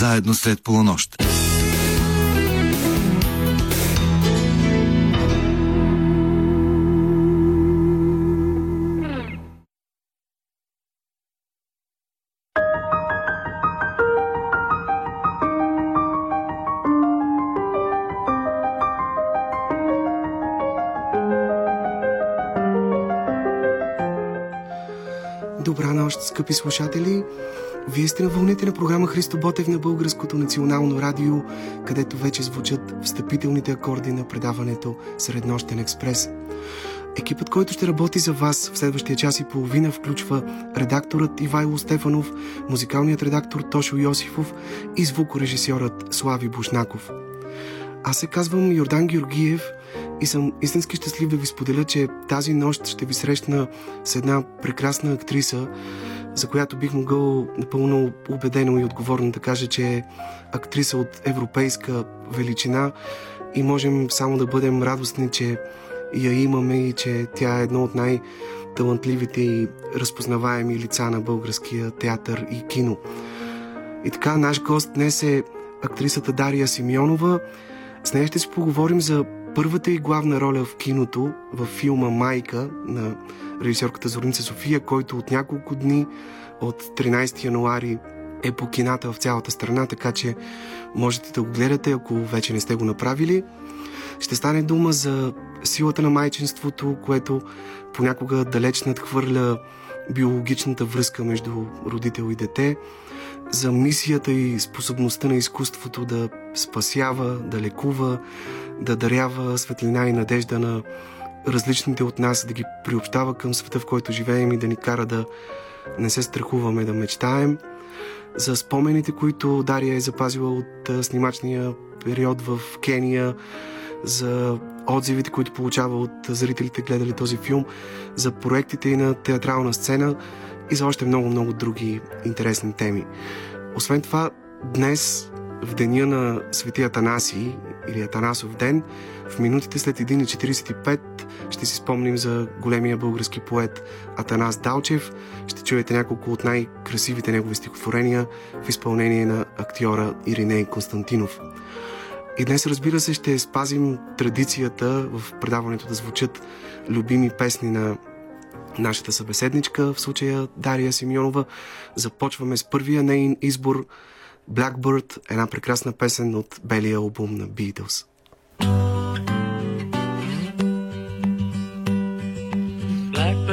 Заедно след полунощ. Добра нощ, скъпи слушатели! Вие сте на вълните на програма Христо Ботев на Българското национално радио, където вече звучат встъпителните акорди на предаването Среднощен експрес. Екипът, който ще работи за вас в следващия час и половина, включва редакторът Ивайло Стефанов, музикалният редактор Тошо Йосифов и звукорежисьорът Слави Бушнаков. Аз се казвам Йордан Георгиев и съм истински щастлив да ви споделя, че тази нощ ще ви срещна с една прекрасна актриса, за която бих могъл напълно убедено и отговорно да кажа, че е актриса от европейска величина и можем само да бъдем радостни, че я имаме и че тя е едно от най-талантливите и разпознаваеми лица на българския театър и кино. И така, наш гост днес е актрисата Дария Симеонова. С нея ще си поговорим за първата и главна роля в киното, в филма Майка на режисьорката Зорница София, който от няколко дни, от 13 януари, е по кината в цялата страна, така че можете да го гледате, ако вече не сте го направили. Ще стане дума за силата на майчинството, което понякога далеч надхвърля биологичната връзка между родител и дете, за мисията и способността на изкуството да спасява, да лекува, да дарява светлина и надежда на различните от нас, да ги приобщава към света, в който живеем и да ни кара да не се страхуваме, да мечтаем. За спомените, които Дария е запазила от снимачния период в Кения, за отзивите, които получава от зрителите, гледали този филм, за проектите и на театрална сцена и за още много-много други интересни теми. Освен това, днес, в деня на Светия Атанаси или Атанасов ден, в минутите след 1.45 ще си спомним за големия български поет Атанас Далчев. Ще чуете няколко от най-красивите негови стихотворения в изпълнение на актьора Ириней Константинов. И днес, разбира се, ще спазим традицията в предаването да звучат любими песни на нашата събеседничка, в случая Дария Симеонова. Започваме с първия нейн избор Blackbird, една прекрасна песен от белия албум на Beatles.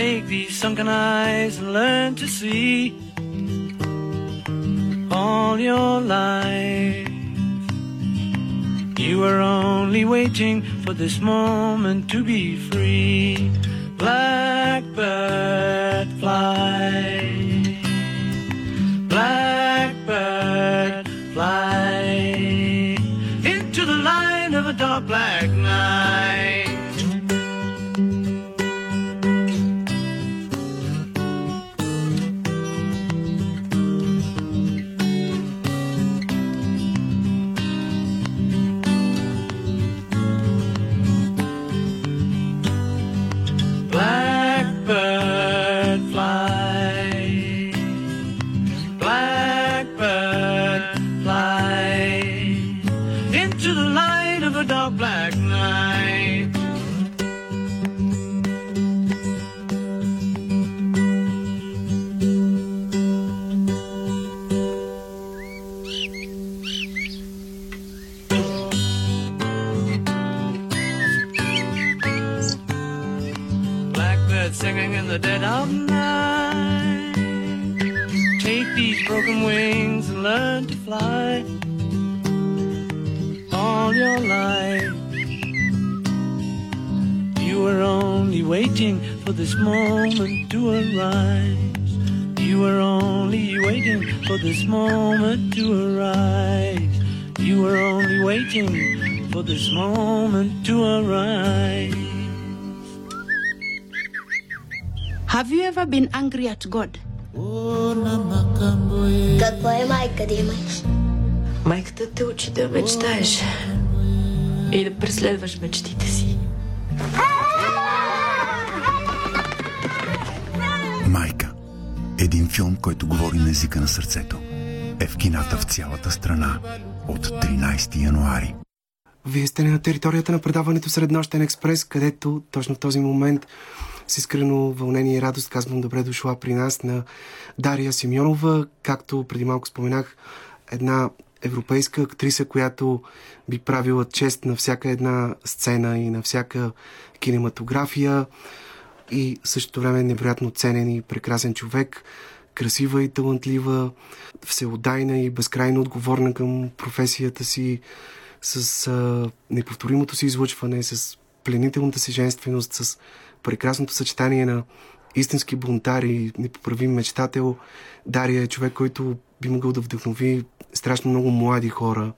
Take these sunken eyes and learn to see all your life. You were only waiting for this moment to be free blackbird fly. Blackbird fly into the line of a dark black your life. You were only waiting for this moment to arise. You were only waiting for this moment to arise. You we're only waiting for this moment to arrive. Have you ever been angry at God? Какво е майка да имаш? Майката те учи да мечтаеш И да преследваш мечтите си. Майка. Един филм, който говори на езика на сърцето. Е в кината в цялата страна от 13 януари. Вие сте на територията на предаването Среднощен експрес, където точно в този момент с искрено вълнение и радост казвам добре дошла при нас на Дария Симеонова, както преди малко споменах, една европейска актриса, която би правила чест на всяка една сцена и на всяка кинематография и същото време невероятно ценен и прекрасен човек, красива и талантлива, всеотдайна и безкрайно отговорна към професията си, с а, неповторимото си излъчване, с пленителната си женственост, с прекрасното съчетание на истински бунтар и непоправим мечтател. Дария е човек, който би могъл да вдъхнови страшно много млади хора,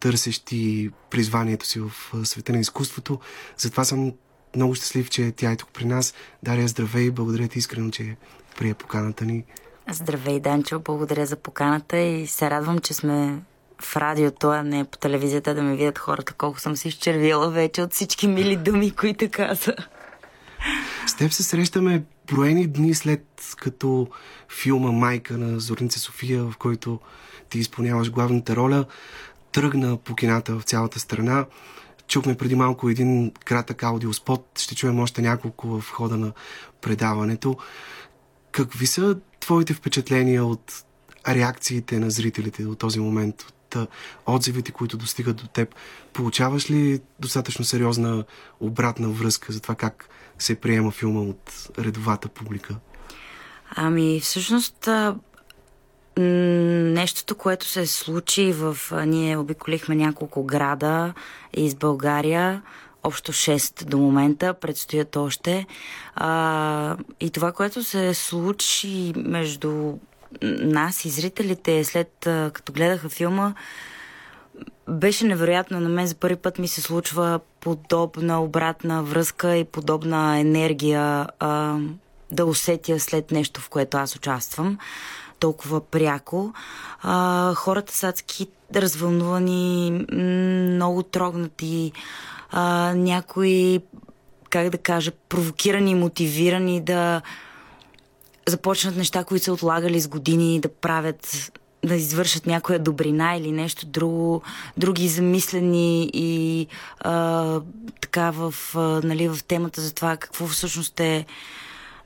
търсещи призванието си в света на изкуството. Затова съм много щастлив, че тя е тук при нас. Дария, здравей благодаря ти искрено, че прия поканата ни. Здравей, Данчо, благодаря за поканата и се радвам, че сме в радиото, а не по телевизията да ме видят хората колко съм се изчервила вече от всички мили думи, които каза. С теб се срещаме броени дни след като филма Майка на Зорница София, в който ти изпълняваш главната роля, тръгна по кината в цялата страна. Чухме преди малко един кратък аудиоспот, ще чуем още няколко в хода на предаването. Какви са твоите впечатления от реакциите на зрителите до този момент, от отзивите, които достигат до теб? Получаваш ли достатъчно сериозна обратна връзка за това как се приема филма от редовата публика? Ами, всъщност, нещото, което се случи в... Ние обиколихме няколко града из България, общо 6 до момента, предстоят още. А, и това, което се случи между нас и зрителите след като гледаха филма, беше невероятно. На мен за първи път ми се случва подобна обратна връзка и подобна енергия а, да усетя след нещо, в което аз участвам толкова пряко. А, хората са адски развълнувани, много трогнати, а, някои, как да кажа, провокирани, мотивирани да започнат неща, които са отлагали с години, да правят да извършат някоя добрина или нещо друго, други замислени и а, така в, а, нали, в темата за това какво всъщност е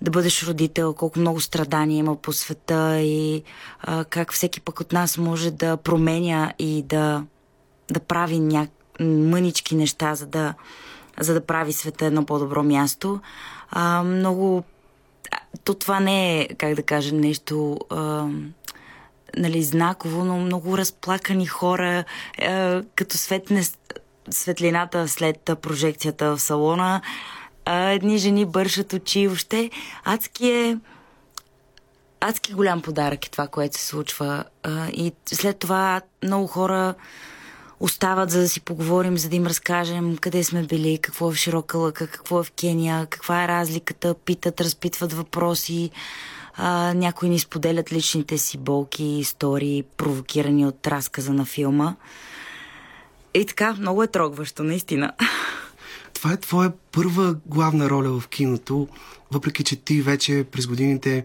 да бъдеш родител, колко много страдания има по света и а, как всеки пък от нас може да променя и да, да прави ня... мънички неща, за да, за да прави света едно по-добро място. А, много. То това не е, как да кажа, нещо. А, нали, знаково, но много разплакани хора, е, като светне светлината след прожекцията в салона. Е, едни жени бършат очи. Въобще адски е адски голям подарък е това, което се случва. Е, и след това много хора остават, за да си поговорим, за да им разкажем къде сме били, какво е в Широка лъка, какво е в Кения, каква е разликата, питат, разпитват въпроси. А, някои ни споделят личните си болки истории, провокирани от разказа на филма. И така, много е трогващо, наистина. Това е твоя първа главна роля в киното, въпреки че ти вече през годините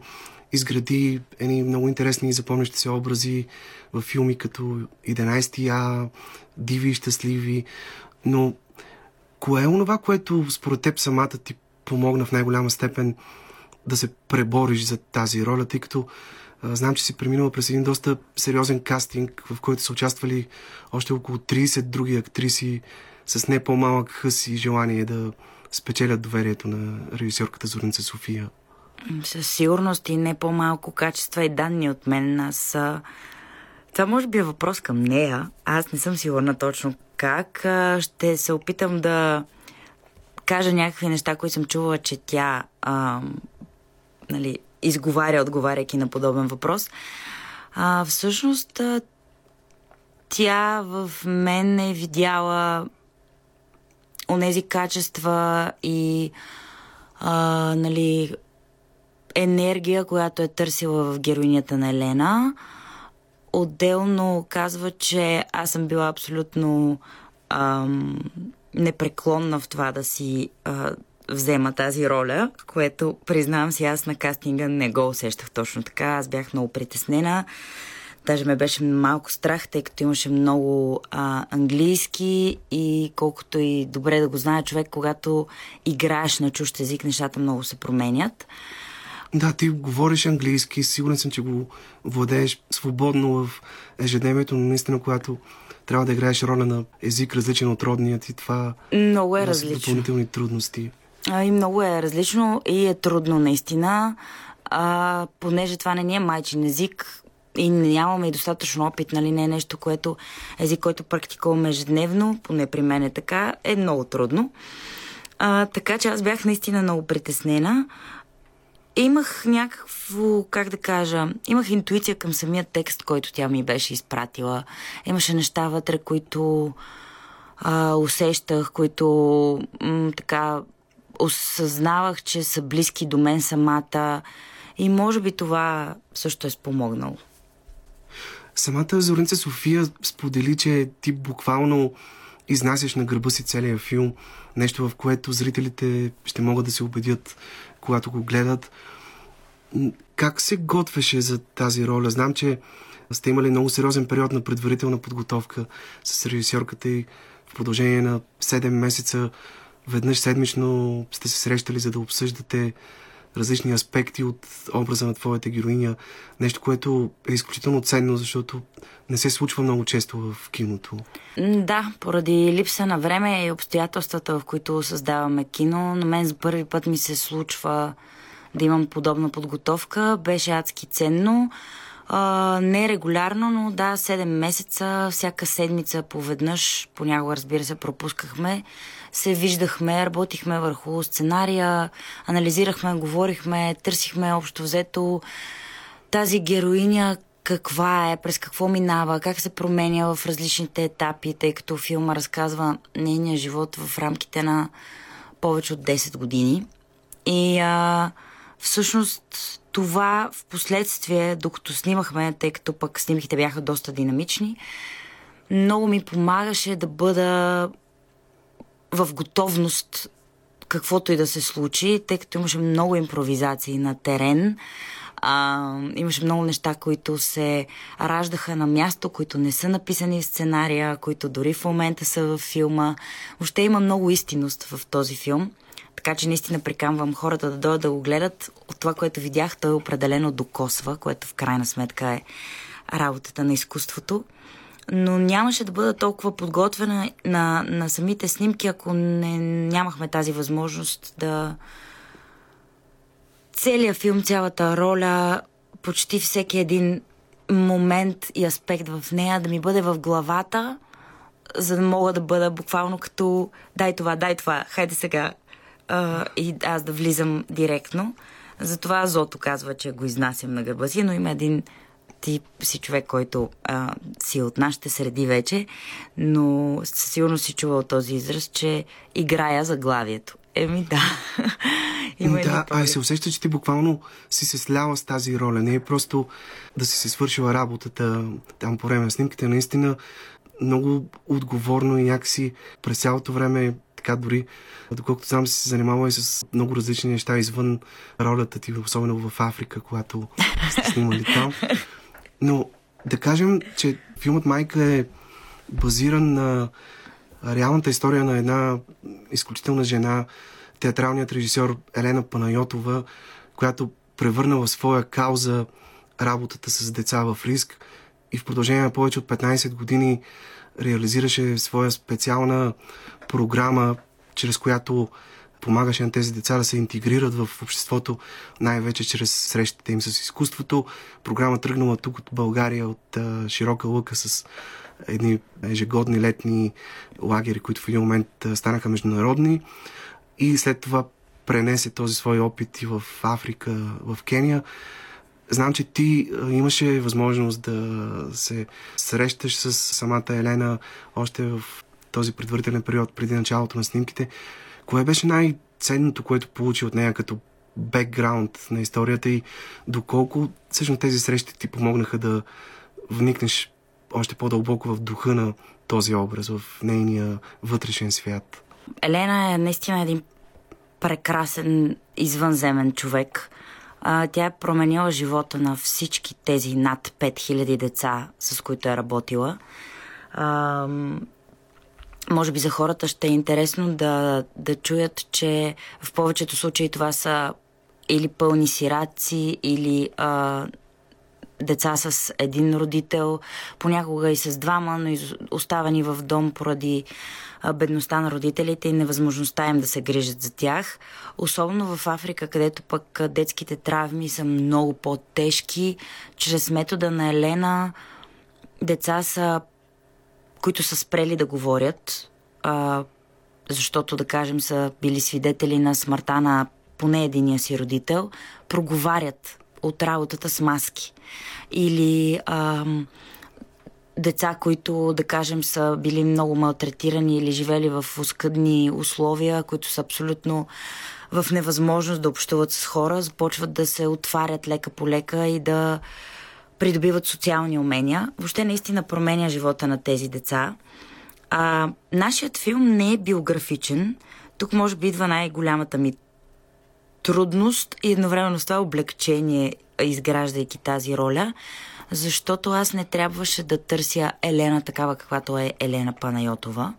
изгради едни много интересни и запомнящи се образи в филми като 11А, Диви и щастливи. Но кое е онова, което според теб самата ти помогна в най-голяма степен да се пребориш за тази роля, тъй като а, знам, че си преминала през един доста сериозен кастинг, в който са участвали още около 30 други актриси с не по-малък хъс и желание да спечелят доверието на режисьорката Зорница София. Със сигурност и не по-малко качества и данни от мен. Аз това може би е въпрос към нея. Аз не съм сигурна точно как. Ще се опитам да кажа някакви неща, които съм чувала, че тя а, нали, изговаря, отговаряйки на подобен въпрос. А, всъщност, тя в мен е видяла онези качества и а, нали, енергия, която е търсила в героинята на Елена. Отделно казва, че аз съм била абсолютно ам, непреклонна в това да си а, взема тази роля, което признавам си аз на кастинга не го усещах точно така. Аз бях много притеснена. Даже ме беше малко страх, тъй като имаше много а, английски и колкото и добре да го знае човек, когато играеш на чужд език, нещата много се променят. Да, ти говориш английски, сигурен съм, че го владееш свободно в ежедневието, но наистина, когато трябва да играеш роля на език различен от родният и това Много е различно. допълнителни трудности. А, и много е различно и е трудно наистина, а, понеже това не ни е майчин език и нямаме и достатъчно опит, нали, не е нещо, което език, който практикуваме ежедневно, поне при мен е така, е много трудно. А, така че аз бях наистина много притеснена. Имах някакво, как да кажа, имах интуиция към самия текст, който тя ми беше изпратила. Имаше неща вътре, които а, усещах, които м, така осъзнавах, че са близки до мен самата. И може би това също е спомогнало. Самата Зорница София сподели, че ти буквално изнасяш на гърба си целия филм. Нещо, в което зрителите ще могат да се убедят, когато го гледат. Как се готвеше за тази роля? Знам, че сте имали много сериозен период на предварителна подготовка с режисьорката и в продължение на 7 месеца веднъж седмично сте се срещали, за да обсъждате различни аспекти от образа на твоята героиня. Нещо, което е изключително ценно, защото не се случва много често в киното. Да, поради липса на време и обстоятелствата, в които създаваме кино, на мен за първи път ми се случва да имам подобна подготовка. Беше адски ценно. А, не регулярно, но да, 7 месеца, всяка седмица поведнъж, понякога разбира се пропускахме, се виждахме, работихме върху сценария, анализирахме, говорихме, търсихме общо взето тази героиня каква е, през какво минава, как се променя в различните етапи, тъй като филма разказва нейния живот в рамките на повече от 10 години. И а, всъщност това в последствие, докато снимахме, тъй като пък снимките бяха доста динамични, много ми помагаше да бъда в готовност каквото и да се случи, тъй като имаше много импровизации на терен. А, имаше много неща, които се раждаха на място, които не са написани в сценария, които дори в момента са в филма. Въобще има много истинност в този филм. Така че наистина приканвам хората да дойдат да го гледат. От това, което видях, той определено докосва, което в крайна сметка е работата на изкуството. Но нямаше да бъда толкова подготвена на, на самите снимки, ако не, нямахме тази възможност да, целият филм, цялата роля, почти всеки един момент и аспект в нея да ми бъде в главата, за да мога да бъда буквално като дай това, дай това, хайде сега. А, и аз да влизам директно. Затова Зото казва, че го изнасям на гърба си, но има един тип си човек, който а, си от нашите среди вече, но със сигурност си чувал този израз, че играя заглавието. Еми да. Има да, а се усеща, че ти буквално си се сляла с тази роля. Не е просто да си се свършила работата там по време на снимките. Наистина много отговорно и някакси през цялото време така дори, доколкото знам, си се занимавала и с много различни неща извън ролята ти, особено в Африка, когато сте снимали там. Но да кажем, че филмът Майка е базиран на реалната история на една изключителна жена, театралният режисьор Елена Панайотова, която превърна в своя кауза работата с деца в риск и в продължение на повече от 15 години реализираше своя специална програма, чрез която помагаше на тези деца да се интегрират в обществото, най-вече чрез срещите им с изкуството. Програма тръгнала тук от България, от а, Широка лъка с едни ежегодни летни лагери, които в един момент станаха международни. И след това пренесе този свой опит и в Африка, в Кения. Знам, че ти имаше възможност да се срещаш с самата Елена още в този предварителен период преди началото на снимките. Кое беше най-ценното, което получи от нея като бекграунд на историята и доколко всъщност тези срещи ти помогнаха да вникнеш още по-дълбоко в духа на този образ, в нейния вътрешен свят? Елена е наистина един прекрасен извънземен човек. Тя е променила живота на всички тези над 5000 деца, с които е работила. Може би за хората ще е интересно да, да чуят, че в повечето случаи това са или пълни сираци, или а, деца с един родител, понякога и с двама, но оставани в дом поради бедността на родителите и невъзможността им да се грижат за тях. Особено в Африка, където пък детските травми са много по-тежки. Чрез метода на Елена деца са, които са спрели да говорят, а, защото, да кажем, са били свидетели на смъртта на поне единия си родител, проговарят от работата с маски. Или ам, деца, които, да кажем, са били много малтретирани или живели в оскъдни условия, които са абсолютно в невъзможност да общуват с хора, започват да се отварят лека по лека и да придобиват социални умения. Въобще наистина променя живота на тези деца. А, нашият филм не е биографичен. Тук може би идва най-голямата ми трудност и едновременно с това облегчение, изграждайки тази роля, защото аз не трябваше да търся Елена такава, каквато е Елена Панайотова.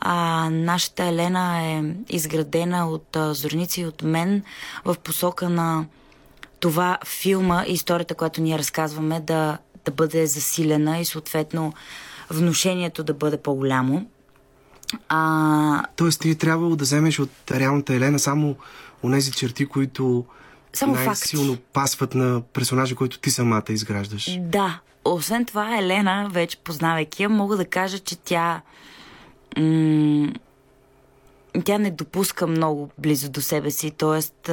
А, нашата Елена е изградена от а, зорници от мен в посока на това филма и историята, която ние разказваме, да, да бъде засилена и съответно внушението да бъде по-голямо. А... Тоест ти е трябвало да вземеш от реалната Елена само онези черти, които само най-силно факти. пасват на персонажа, който ти самата изграждаш. Да. Освен това, Елена, вече познавайки я, мога да кажа, че тя м- тя не допуска много близо до себе си, т.е.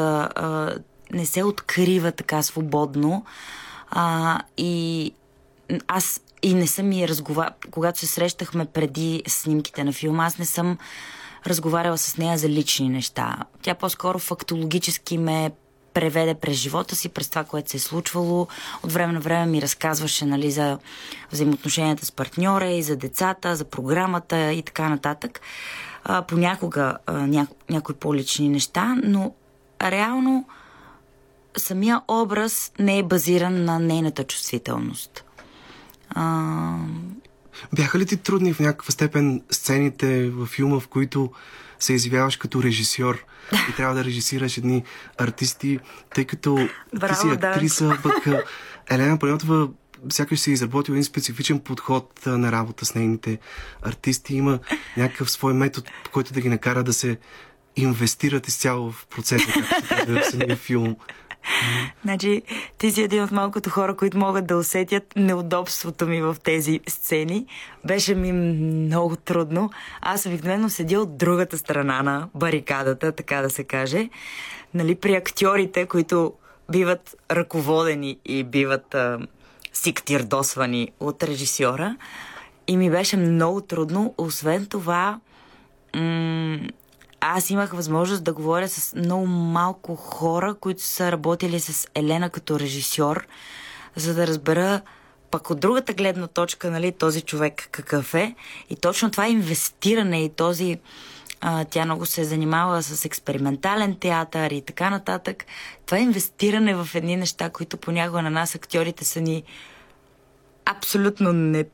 не се открива така свободно. А, и аз и не съм и разговаряла, когато се срещахме преди снимките на филма, аз не съм разговаряла с нея за лични неща. Тя по-скоро фактологически ме преведе през живота си, през това, което се е случвало. От време на време ми разказваше нали, за взаимоотношенията с партньора и за децата, за програмата и така нататък. А, понякога а, ня, някои по-лични неща, но реално самия образ не е базиран на нейната чувствителност. А... Бяха ли ти трудни в някаква степен сцените във филма, в които се изявяваш като режисьор и трябва да режисираш едни артисти, тъй като Браво, ти си актриса, да. пък Елена Панайотова сякаш си е изработил един специфичен подход на работа с нейните артисти. Има някакъв свой метод, който да ги накара да се инвестират изцяло в процеса, както се в самия филм. Значи, ти си един от малкото хора, които могат да усетят неудобството ми в тези сцени. Беше ми много трудно. Аз обикновено седя от другата страна на барикадата, така да се каже. Нали, при актьорите, които биват ръководени и биват а, сиктирдосвани от режисьора. И ми беше много трудно. Освен това, м- аз имах възможност да говоря с много малко хора, които са работили с Елена като режисьор, за да разбера пък от другата гледна точка, нали, този човек какъв е. И точно това инвестиране и този... А, тя много се е занимавала с експериментален театър и така нататък. Това инвестиране в едни неща, които понякога на нас актьорите са ни абсолютно не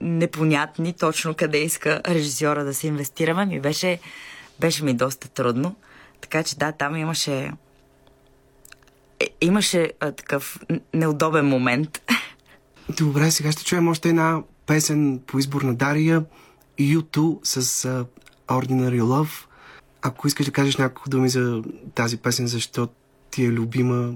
непонятни точно къде иска режисьора да се инвестираме, ми беше, беше ми доста трудно. Така че да, там имаше е, имаше а, такъв неудобен момент. Добре, сега ще чуем още една песен по избор на Дария YouTube с uh, Ordinary Love. Ако искаш да кажеш няколко думи за тази песен, защо ти е любима,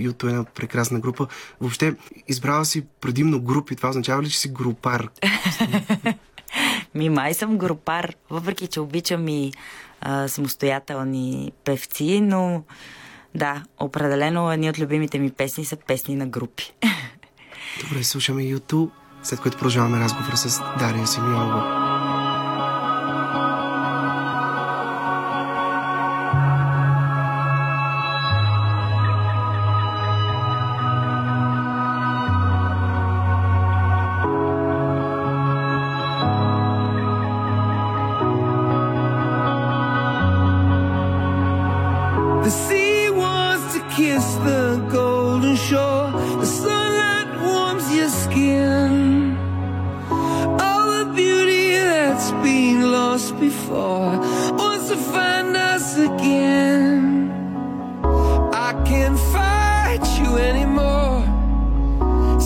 Юто е една прекрасна група. Въобще, избрала си предимно групи. Това означава ли, че си групар? Ми, май съм групар, въпреки че обичам и а, самостоятелни певци, но Да, определено едни от любимите ми песни са песни на групи. Добре, слушаме YouTube, след което продължаваме разговора с Дария Симеонова.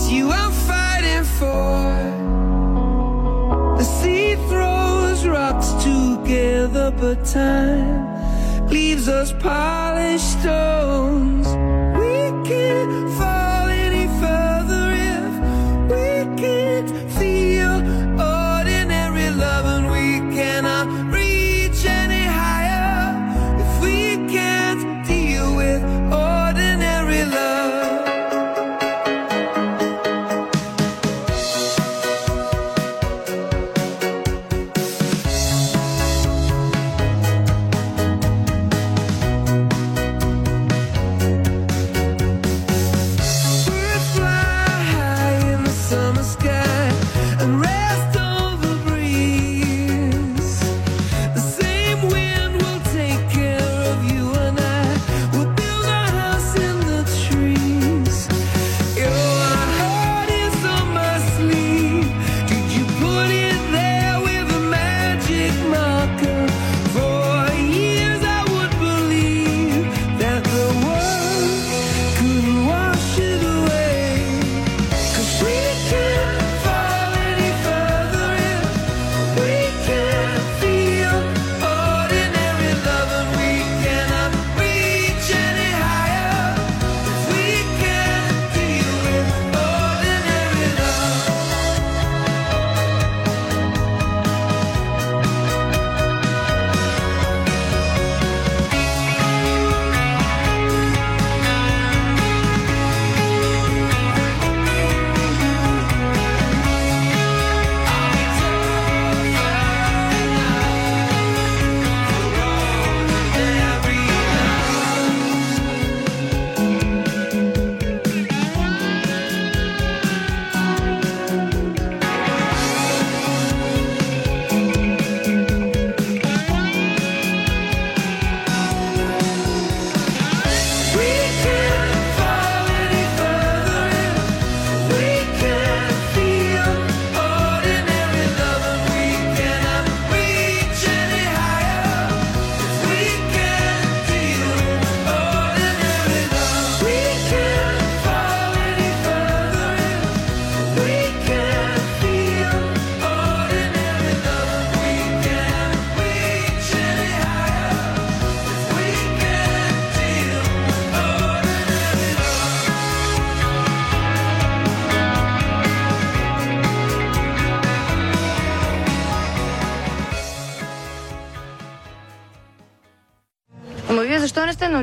You I'm fighting for. The sea throws rocks together, but time leaves us polished stones.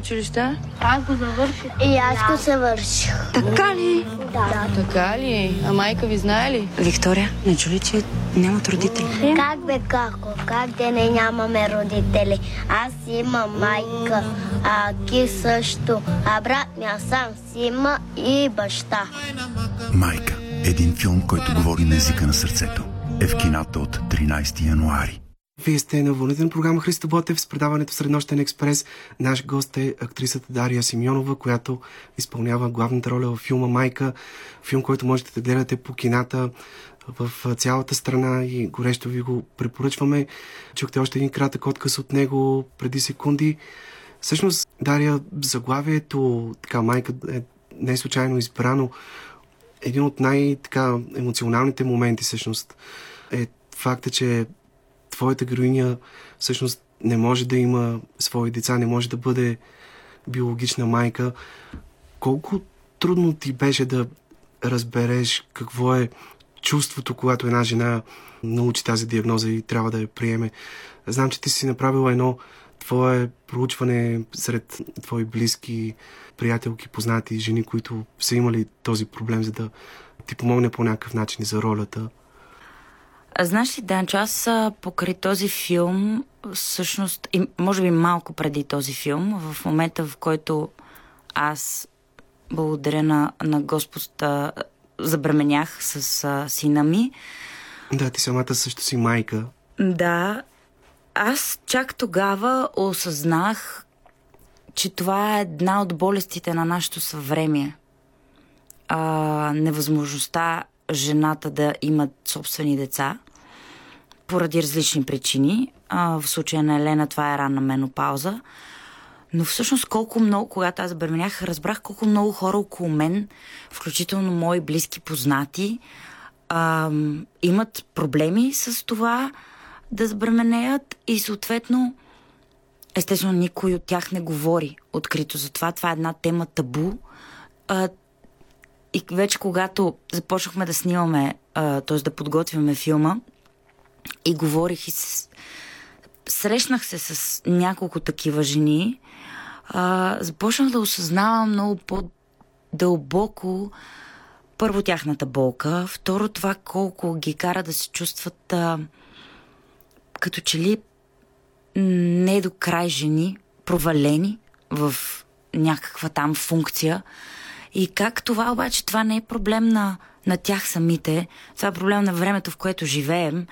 Училище? Аз го завърших. И аз го завърших. Така ли? Да. Така ли? А майка ви знае ли? Виктория, не чули, че нямат родители? Как бе, како? Как да не нямаме родители? Аз имам майка, а ти също. А брат ми аз сам си има и баща. Майка. Един филм, който говори на езика на сърцето. Е в кината от 13 януари. Вие сте на вълните на програма Христо Ботев с предаването Среднощен експрес. Наш гост е актрисата Дария Симеонова, която изпълнява главната роля в филма Майка. Филм, който можете да гледате по кината в цялата страна и горещо ви го препоръчваме. Чухте още един кратък отказ от него преди секунди. Всъщност, Дария, заглавието, така, майка е не случайно избрано. Един от най-така емоционалните моменти, всъщност, е факта, че твоята героиня всъщност не може да има свои деца, не може да бъде биологична майка. Колко трудно ти беше да разбереш какво е чувството, когато една жена научи тази диагноза и трябва да я приеме. Знам, че ти си направила едно твое проучване сред твои близки, приятелки, познати, жени, които са имали този проблем, за да ти помогне по някакъв начин за ролята? Знаеш ли, Данчо, аз покрай този филм, всъщност, и може би малко преди този филм, в момента в който аз благодаря на, на Господ забременях с а, сина ми, Да, ти самата също си майка. Да, аз чак тогава осъзнах, че това е една от болестите на нашето съвремие. А, невъзможността жената да има собствени деца поради различни причини. А, в случая на Елена това е ранна менопауза. Но всъщност колко много, когато аз забременях, разбрах колко много хора около мен, включително мои близки познати, а, имат проблеми с това да забременеят и съответно естествено никой от тях не говори открито за това. Това е една тема табу. А, и вече когато започнахме да снимаме, т.е. да подготвяме филма, и говорих и с... срещнах се с няколко такива жени, а, започнах да осъзнавам много по-дълбоко първо тяхната болка, второ това колко ги кара да се чувстват а, като че ли не до край жени, провалени в някаква там функция. И как това обаче, това не е проблем на, на тях самите, това е проблем на времето, в което живеем,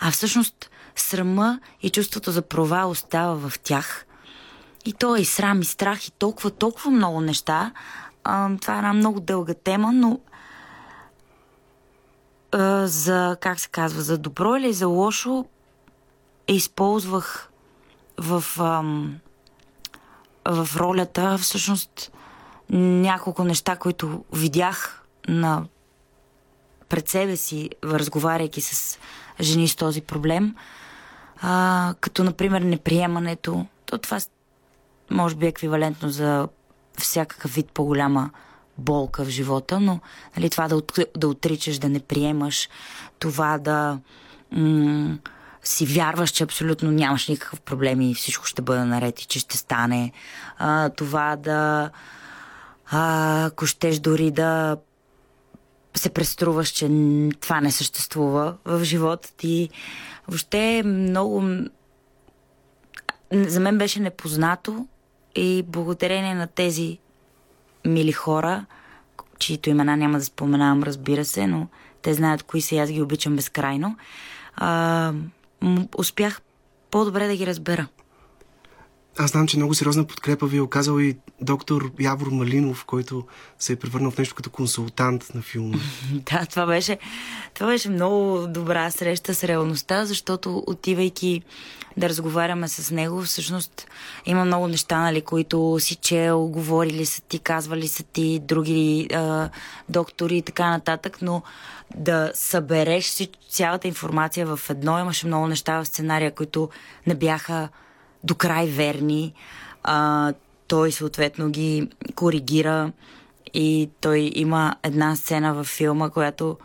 а всъщност срама и чувството за провал остава в тях. И то е и срам, и страх, и толкова, толкова много неща. А, това е една много дълга тема, но а, за, как се казва, за добро или за лошо използвах в, ам, в ролята всъщност няколко неща, които видях на пред себе си, разговаряйки с жени с този проблем, а, като например неприемането. То това може би е еквивалентно за всякакъв вид по-голяма болка в живота, но нали, това да, от, да отричаш, да не приемаш, това да м- си вярваш, че абсолютно нямаш никакъв проблем и всичко ще бъде наред и че ще стане. А, това да, а, ако щеш дори да се преструваш, че това не съществува в живота ти. Въобще много... За мен беше непознато и благодарение на тези мили хора, чието имена няма да споменавам, разбира се, но те знаят кои са и аз ги обичам безкрайно, а, успях по-добре да ги разбера. Аз знам, че много сериозна подкрепа ви е оказал и доктор Явор Малинов, който се е превърнал в нещо като консултант на филма. да, това беше, това беше много добра среща с реалността, защото отивайки да разговаряме с него, всъщност има много неща, нали, които си чел, говорили са ти, казвали са ти други а, доктори и така нататък, но да събереш цялата информация в едно. Имаше много неща в сценария, които не бяха до край верни. А, той съответно ги коригира и той има една сцена във филма, която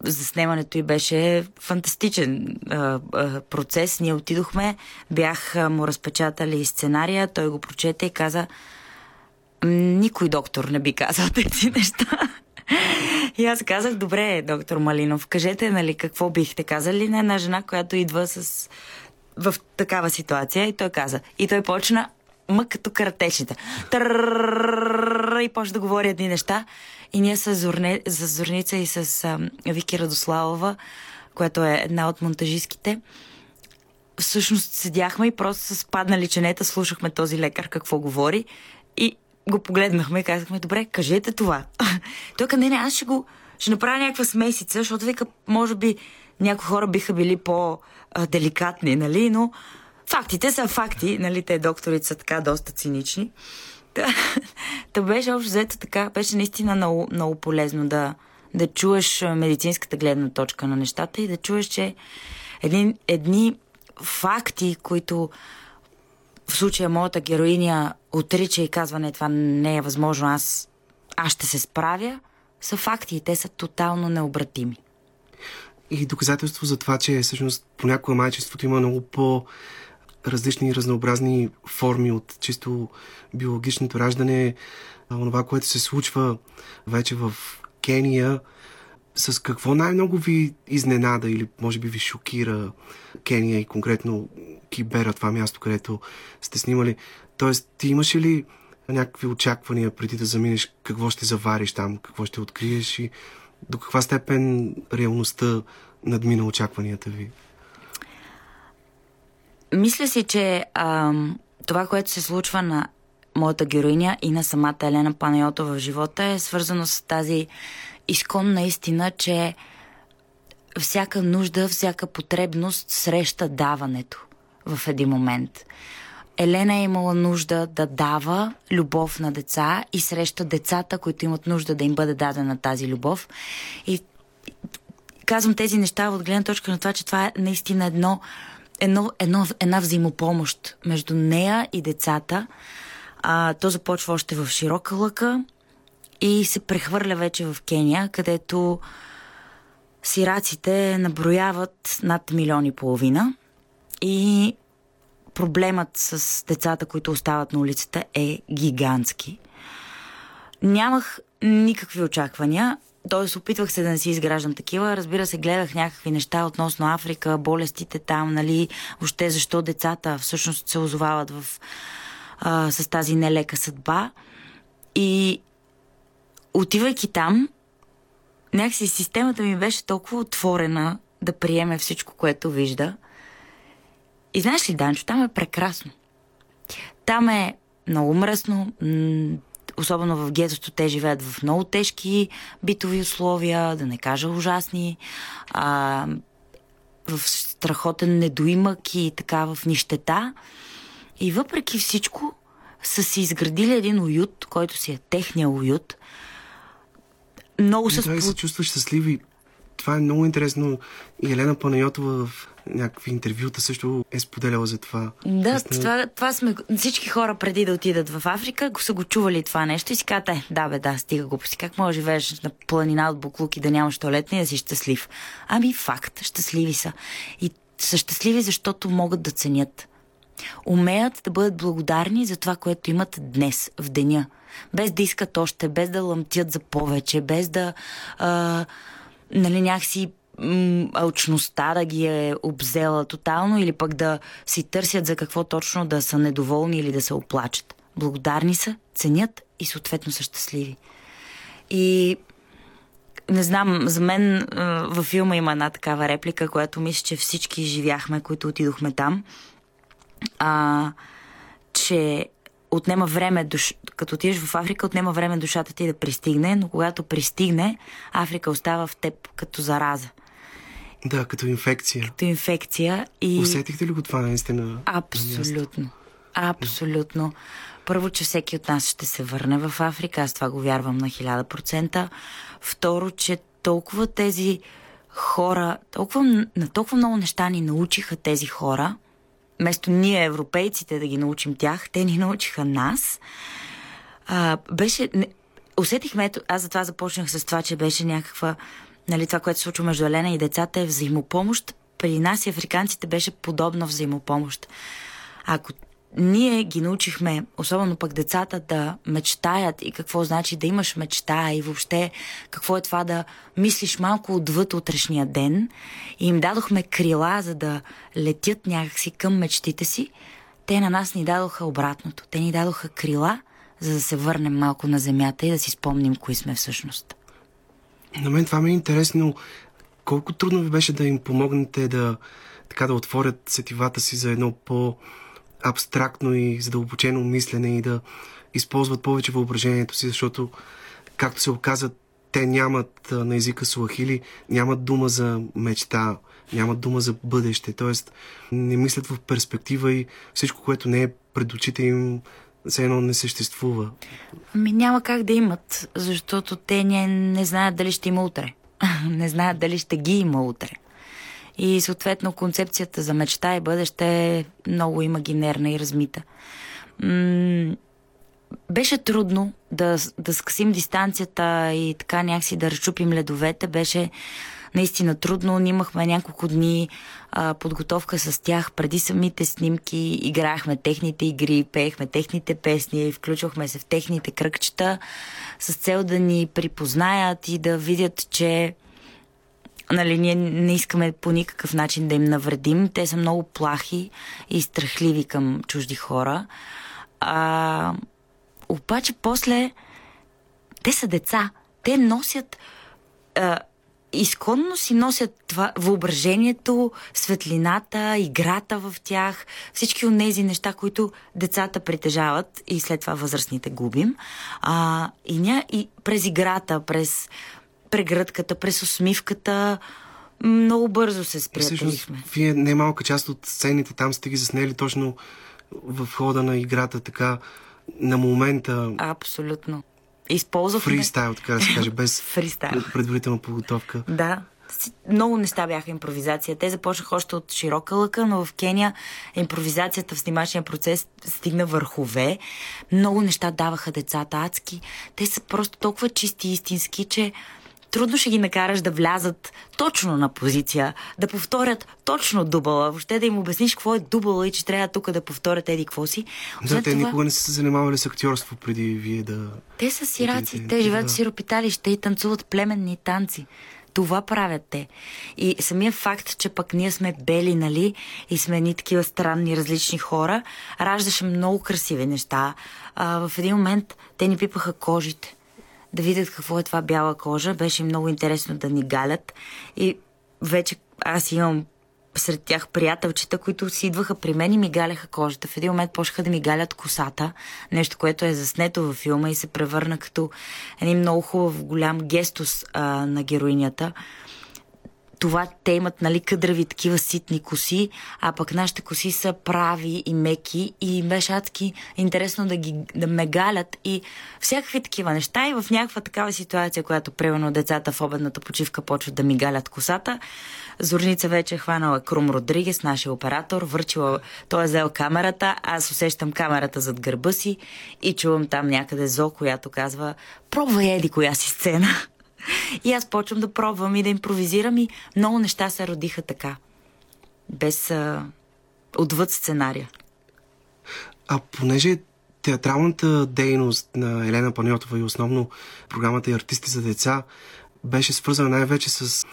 заснемането й беше фантастичен а, а, процес. Ние отидохме, бях а, му разпечатали сценария, той го прочете и каза никой доктор не би казал тези неща. И аз казах, добре, доктор Малинов, кажете, нали, какво бихте казали на една жена, която идва с в такава ситуация и той каза. И той почна ма като каратечните. И почна да говори едни неща. И ние с, Зорне, с Зорница и с а, Вики Радославова, която е една от монтажистките, всъщност седяхме и просто с паднали ченета слушахме този лекар какво говори и го погледнахме и казахме, добре, кажете това. Той каза, не, не, аз ще го, ще направя някаква смесица, защото вика, може би някои хора биха били по-деликатни, нали, но фактите са факти, нали, те докторите са така доста цинични. Та, та беше общо взето така, беше наистина много, много полезно да, да чуеш медицинската гледна точка на нещата и да чуеш, че едни, едни факти, които в случая моята героиня отрича и казва, не, това не е възможно, аз, аз ще се справя, са факти и те са тотално необратими. И доказателство за това, че всъщност понякога майчеството има много по различни разнообразни форми от чисто биологичното раждане, онова, което се случва вече в Кения, с какво най-много ви изненада или може би ви шокира Кения и конкретно Кибера, това място, където сте снимали? Тоест, ти имаш ли някакви очаквания преди да заминеш? Какво ще завариш там, какво ще откриеш и до каква степен реалността надмина очакванията ви? Мисля си, че ам, това, което се случва на моята героиня и на самата Елена Панайотова в живота е свързано с тази изконна истина, че всяка нужда, всяка потребност среща даването в един момент. Елена е имала нужда да дава любов на деца и среща децата, които имат нужда да им бъде дадена тази любов. И казвам тези неща от гледна точка на това, че това е наистина едно, едно, едно, една взаимопомощ между нея и децата. А, то започва още в широка лъка и се прехвърля вече в Кения, където сираците наброяват над милион и половина и проблемът с децата, които остават на улицата е гигантски. Нямах никакви очаквания, т.е. опитвах се да не си изграждам такива. Разбира се, гледах някакви неща относно Африка, болестите там, нали, въобще защо децата всъщност се озовават в, а, с тази нелека съдба. И отивайки там, някакси системата ми беше толкова отворена да приеме всичко, което вижда. И знаеш ли, Данчо, там е прекрасно. Там е много мръсно, особено в гетото те живеят в много тежки битови условия, да не кажа ужасни, а, в страхотен недоимък и така в нищета. И въпреки всичко са си изградили един уют, който си е техния уют. Много с... Да, се чувстваш щастливи. Това е много интересно. И Елена Панайотова в някакви интервюта също е споделяла за това. Да, Наистина, това, това сме... Всички хора преди да отидат в Африка го са го чували това нещо и си казват, е, да бе, да, стига глупости. Как можеш да живееш на планина от буклук и да нямаш туалетна и да си щастлив? Ами факт, щастливи са. И са щастливи, защото могат да ценят. Умеят да бъдат благодарни за това, което имат днес, в деня. Без да искат още, без да лъмтят за повече, без да а, нали, някакси алчността да ги е обзела тотално или пък да си търсят за какво точно да са недоволни или да се оплачат. Благодарни са, ценят и съответно са щастливи. И не знам, за мен а, във филма има една такава реплика, която мисля, че всички живяхме, които отидохме там. А, че отнема време, душ... като отидеш в Африка, отнема време душата ти да пристигне, но когато пристигне, Африка остава в теб като зараза, Да, като инфекция. като инфекция и... Усетихте ли го това наистина? Абсолютно. Абсолютно. Първо, че всеки от нас ще се върне в Африка, аз това го вярвам на 1000%. Второ, че толкова тези хора, толкова, на толкова много неща ни научиха тези хора, вместо ние, европейците, да ги научим тях, те ни научиха нас. А, беше... Не, усетихме, ето, аз затова започнах с това, че беше някаква... Нали, това, което се случва между Елена и децата е взаимопомощ. При нас и африканците беше подобна взаимопомощ. Ако ние ги научихме, особено пък децата, да мечтаят и какво значи да имаш мечта и въобще какво е това да мислиш малко отвъд утрешния ден и им дадохме крила, за да летят някакси към мечтите си, те на нас ни дадоха обратното. Те ни дадоха крила, за да се върнем малко на земята и да си спомним кои сме всъщност. На мен това ми е интересно. Колко трудно ви беше да им помогнете да, така да отворят сетивата си за едно по-абстрактно и задълбочено мислене и да използват повече въображението си, защото, както се оказа, те нямат на езика суахили, нямат дума за мечта, нямат дума за бъдеще, т.е. не мислят в перспектива и всичко, което не е пред очите им, все едно не съществува. Ами няма как да имат, защото те не, не знаят дали ще има утре. не знаят дали ще ги има утре. И съответно концепцията за мечта и бъдеще е много имагинерна и размита. М- беше трудно да, да скъсим дистанцията и така някакси да разчупим ледовете. Беше наистина трудно. Ние имахме няколко дни а, подготовка с тях преди самите снимки. Играехме техните игри, пеехме техните песни, включвахме се в техните кръгчета с цел да ни припознаят и да видят, че нали, ние не искаме по никакъв начин да им навредим. Те са много плахи и страхливи към чужди хора. А, обаче после те са деца. Те носят а, изконно си носят това въображението, светлината, играта в тях, всички от тези неща, които децата притежават и след това възрастните губим. А, и, ня, и през играта, през прегръдката, през усмивката, много бързо се Всъщност, сприятелихме. вие немалка част от сцените там сте ги заснели точно в хода на играта, така на момента Абсолютно. Използвахме... фристайл, така да се каже, без Фристайл. предварителна подготовка. Да. Много неща бяха импровизация. Те започнаха още от широка лъка, но в Кения импровизацията в снимачния процес стигна върхове. Много неща даваха децата адски. Те са просто толкова чисти и истински, че трудно ще ги накараш да влязат точно на позиция, да повторят точно дубъла, въобще да им обясниш какво е дубъла и че трябва тук да повторят еди какво си. Да, те това- никога не са се занимавали с актьорство преди вие да... те са сираци, Отидете, те живеят да. в сиропиталище и танцуват племенни танци. Това правят те. И самия факт, че пък ние сме бели, нали, и сме ни такива странни, различни хора, раждаше много красиви неща. А, в един момент те ни пипаха кожите. Да видят какво е това бяла кожа. Беше много интересно да ни галят. И вече аз имам сред тях приятелчета, които си идваха при мен и ми галяха кожата. В един момент почнаха да ми галят косата, нещо, което е заснето във филма и се превърна като един много хубав голям гестус а, на героинята. Това те имат, нали, къдрави такива ситни коси, а пък нашите коси са прави и меки и им беше адски интересно да, ги, да ме галят и всякакви такива неща и в някаква такава ситуация, която примерно децата в обедната почивка почват да ми галят косата, Зорница вече е хванала Крум Родригес, нашия оператор, върчила, той е взел камерата, аз усещам камерата зад гърба си и чувам там някъде Зо, която казва пробвай еди коя си сцена. И аз почвам да пробвам и да импровизирам и много неща се родиха така. Без а, отвъд сценария. А понеже театралната дейност на Елена Панайотова и основно програмата и артисти за деца беше свързана най-вече с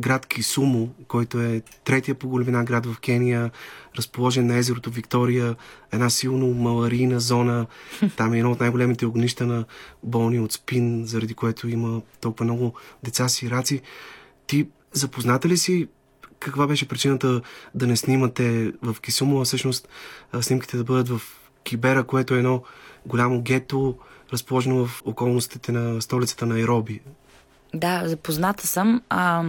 град Кисумо, който е третия по големина град в Кения, разположен на езерото Виктория, една силно маларийна зона. Там е едно от най-големите огнища на болни от спин, заради което има толкова много деца сираци. Ти запозната ли си каква беше причината да не снимате в Кисумо, а всъщност снимките да бъдат в Кибера, което е едно голямо гето, разположено в околностите на столицата на Ироби. Да, запозната съм. А,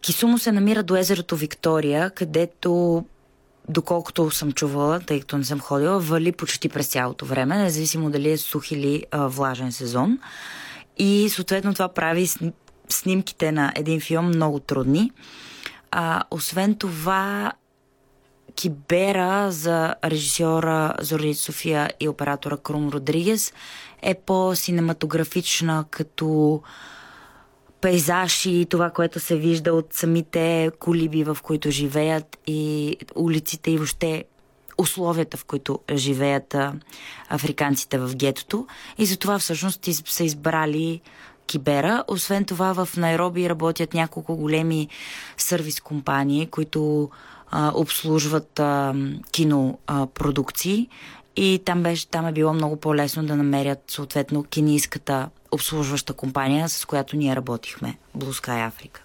Кисумо се намира до езерото Виктория, където доколкото съм чувала, тъй като не съм ходила, вали почти през цялото време, независимо дали е сух или а, влажен сезон. И съответно това прави сни- снимките на един филм много трудни. А, освен това, Кибера за режисьора Зорница София и оператора Крум Родригес е по-синематографична като пейзаж и това, което се вижда от самите колиби, в които живеят и улиците и въобще условията, в които живеят африканците в гетото. И затова всъщност са избрали Кибера. Освен това в Найроби работят няколко големи сервис компании, които а, обслужват а, кинопродукции и там, беше, там е било много по-лесно да намерят съответно кинийската обслужваща компания, с която ние работихме, Sky Africa.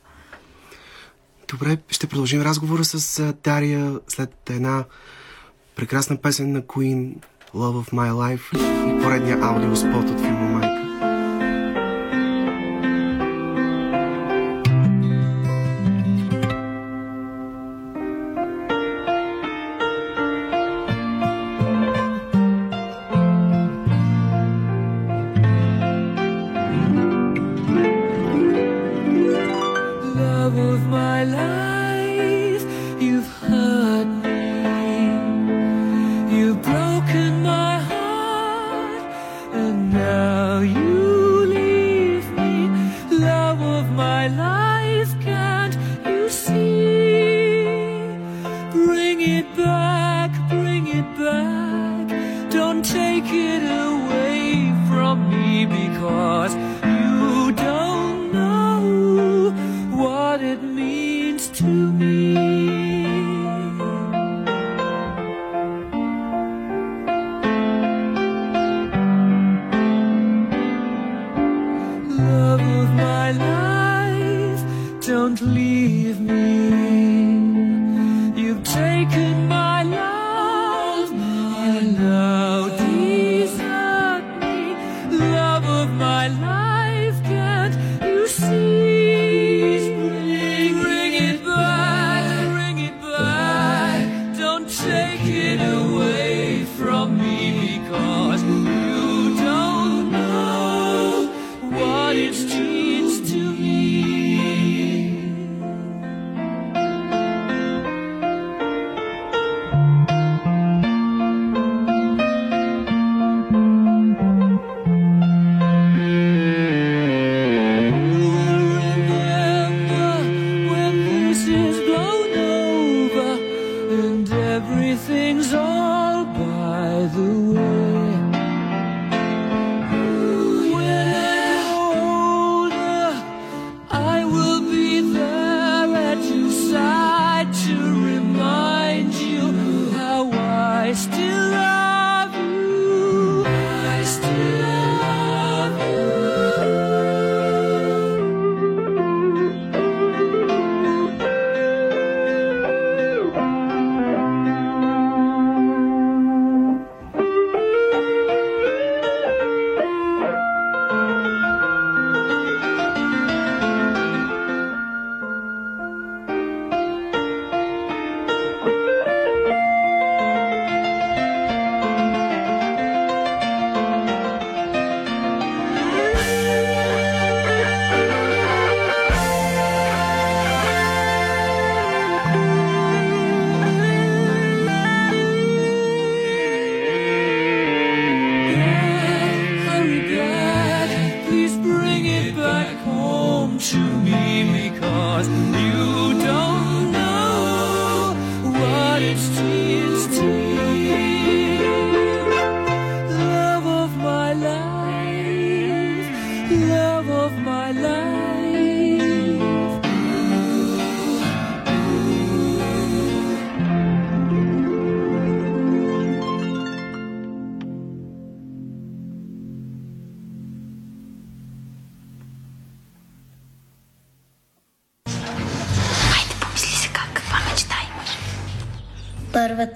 Добре, ще продължим разговора с Дария след една прекрасна песен на Queen Love of My Life и поредния аудиоспот от филма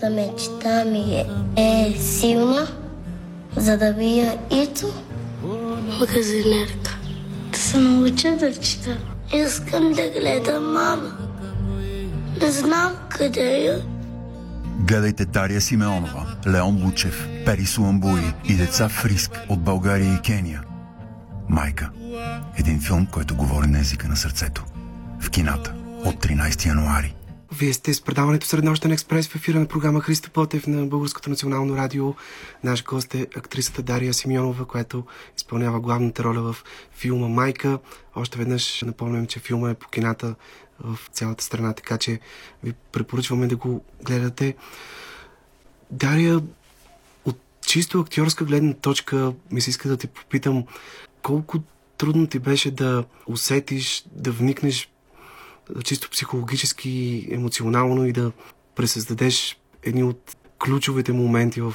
Първата мечта ми е, е силна, за да бия Ито. Магазинерка. Да се науча да чета. Искам да гледам мама. Не знам къде е. Гледайте Дария Симеонова, Леон Лучев, Пери Суамбуи и деца в риск от България и Кения. Майка. Един филм, който говори на езика на сърцето. В кината от 13 януари. Вие сте с предаването Среднощен експрес в ефира на програма Христо Потев на Българското национално радио. Наш гост е актрисата Дария Симеонова, която изпълнява главната роля в филма Майка. Още веднъж напомням, че филма е по кината в цялата страна, така че ви препоръчваме да го гледате. Дария, от чисто актьорска гледна точка ми се иска да те попитам колко трудно ти беше да усетиш, да вникнеш чисто психологически, емоционално и да пресъздадеш едни от ключовите моменти в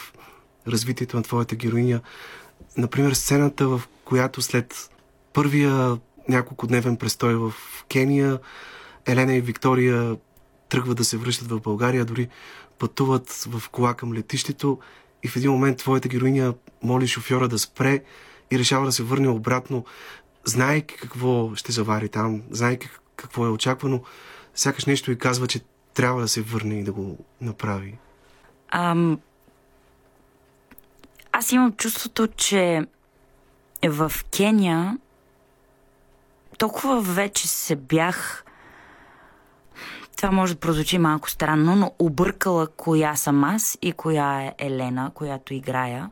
развитието на твоята героиня. Например, сцената, в която след първия няколко дневен престой в Кения, Елена и Виктория тръгват да се връщат в България, дори пътуват в кола към летището и в един момент твоята героиня моли шофьора да спре и решава да се върне обратно, знаейки какво ще завари там, знаейки какво е очаквано, сякаш нещо и казва, че трябва да се върне и да го направи. Ам... Аз имам чувството, че в Кения толкова вече се бях това може да прозвучи малко странно, но объркала коя съм аз и коя е Елена, която играя.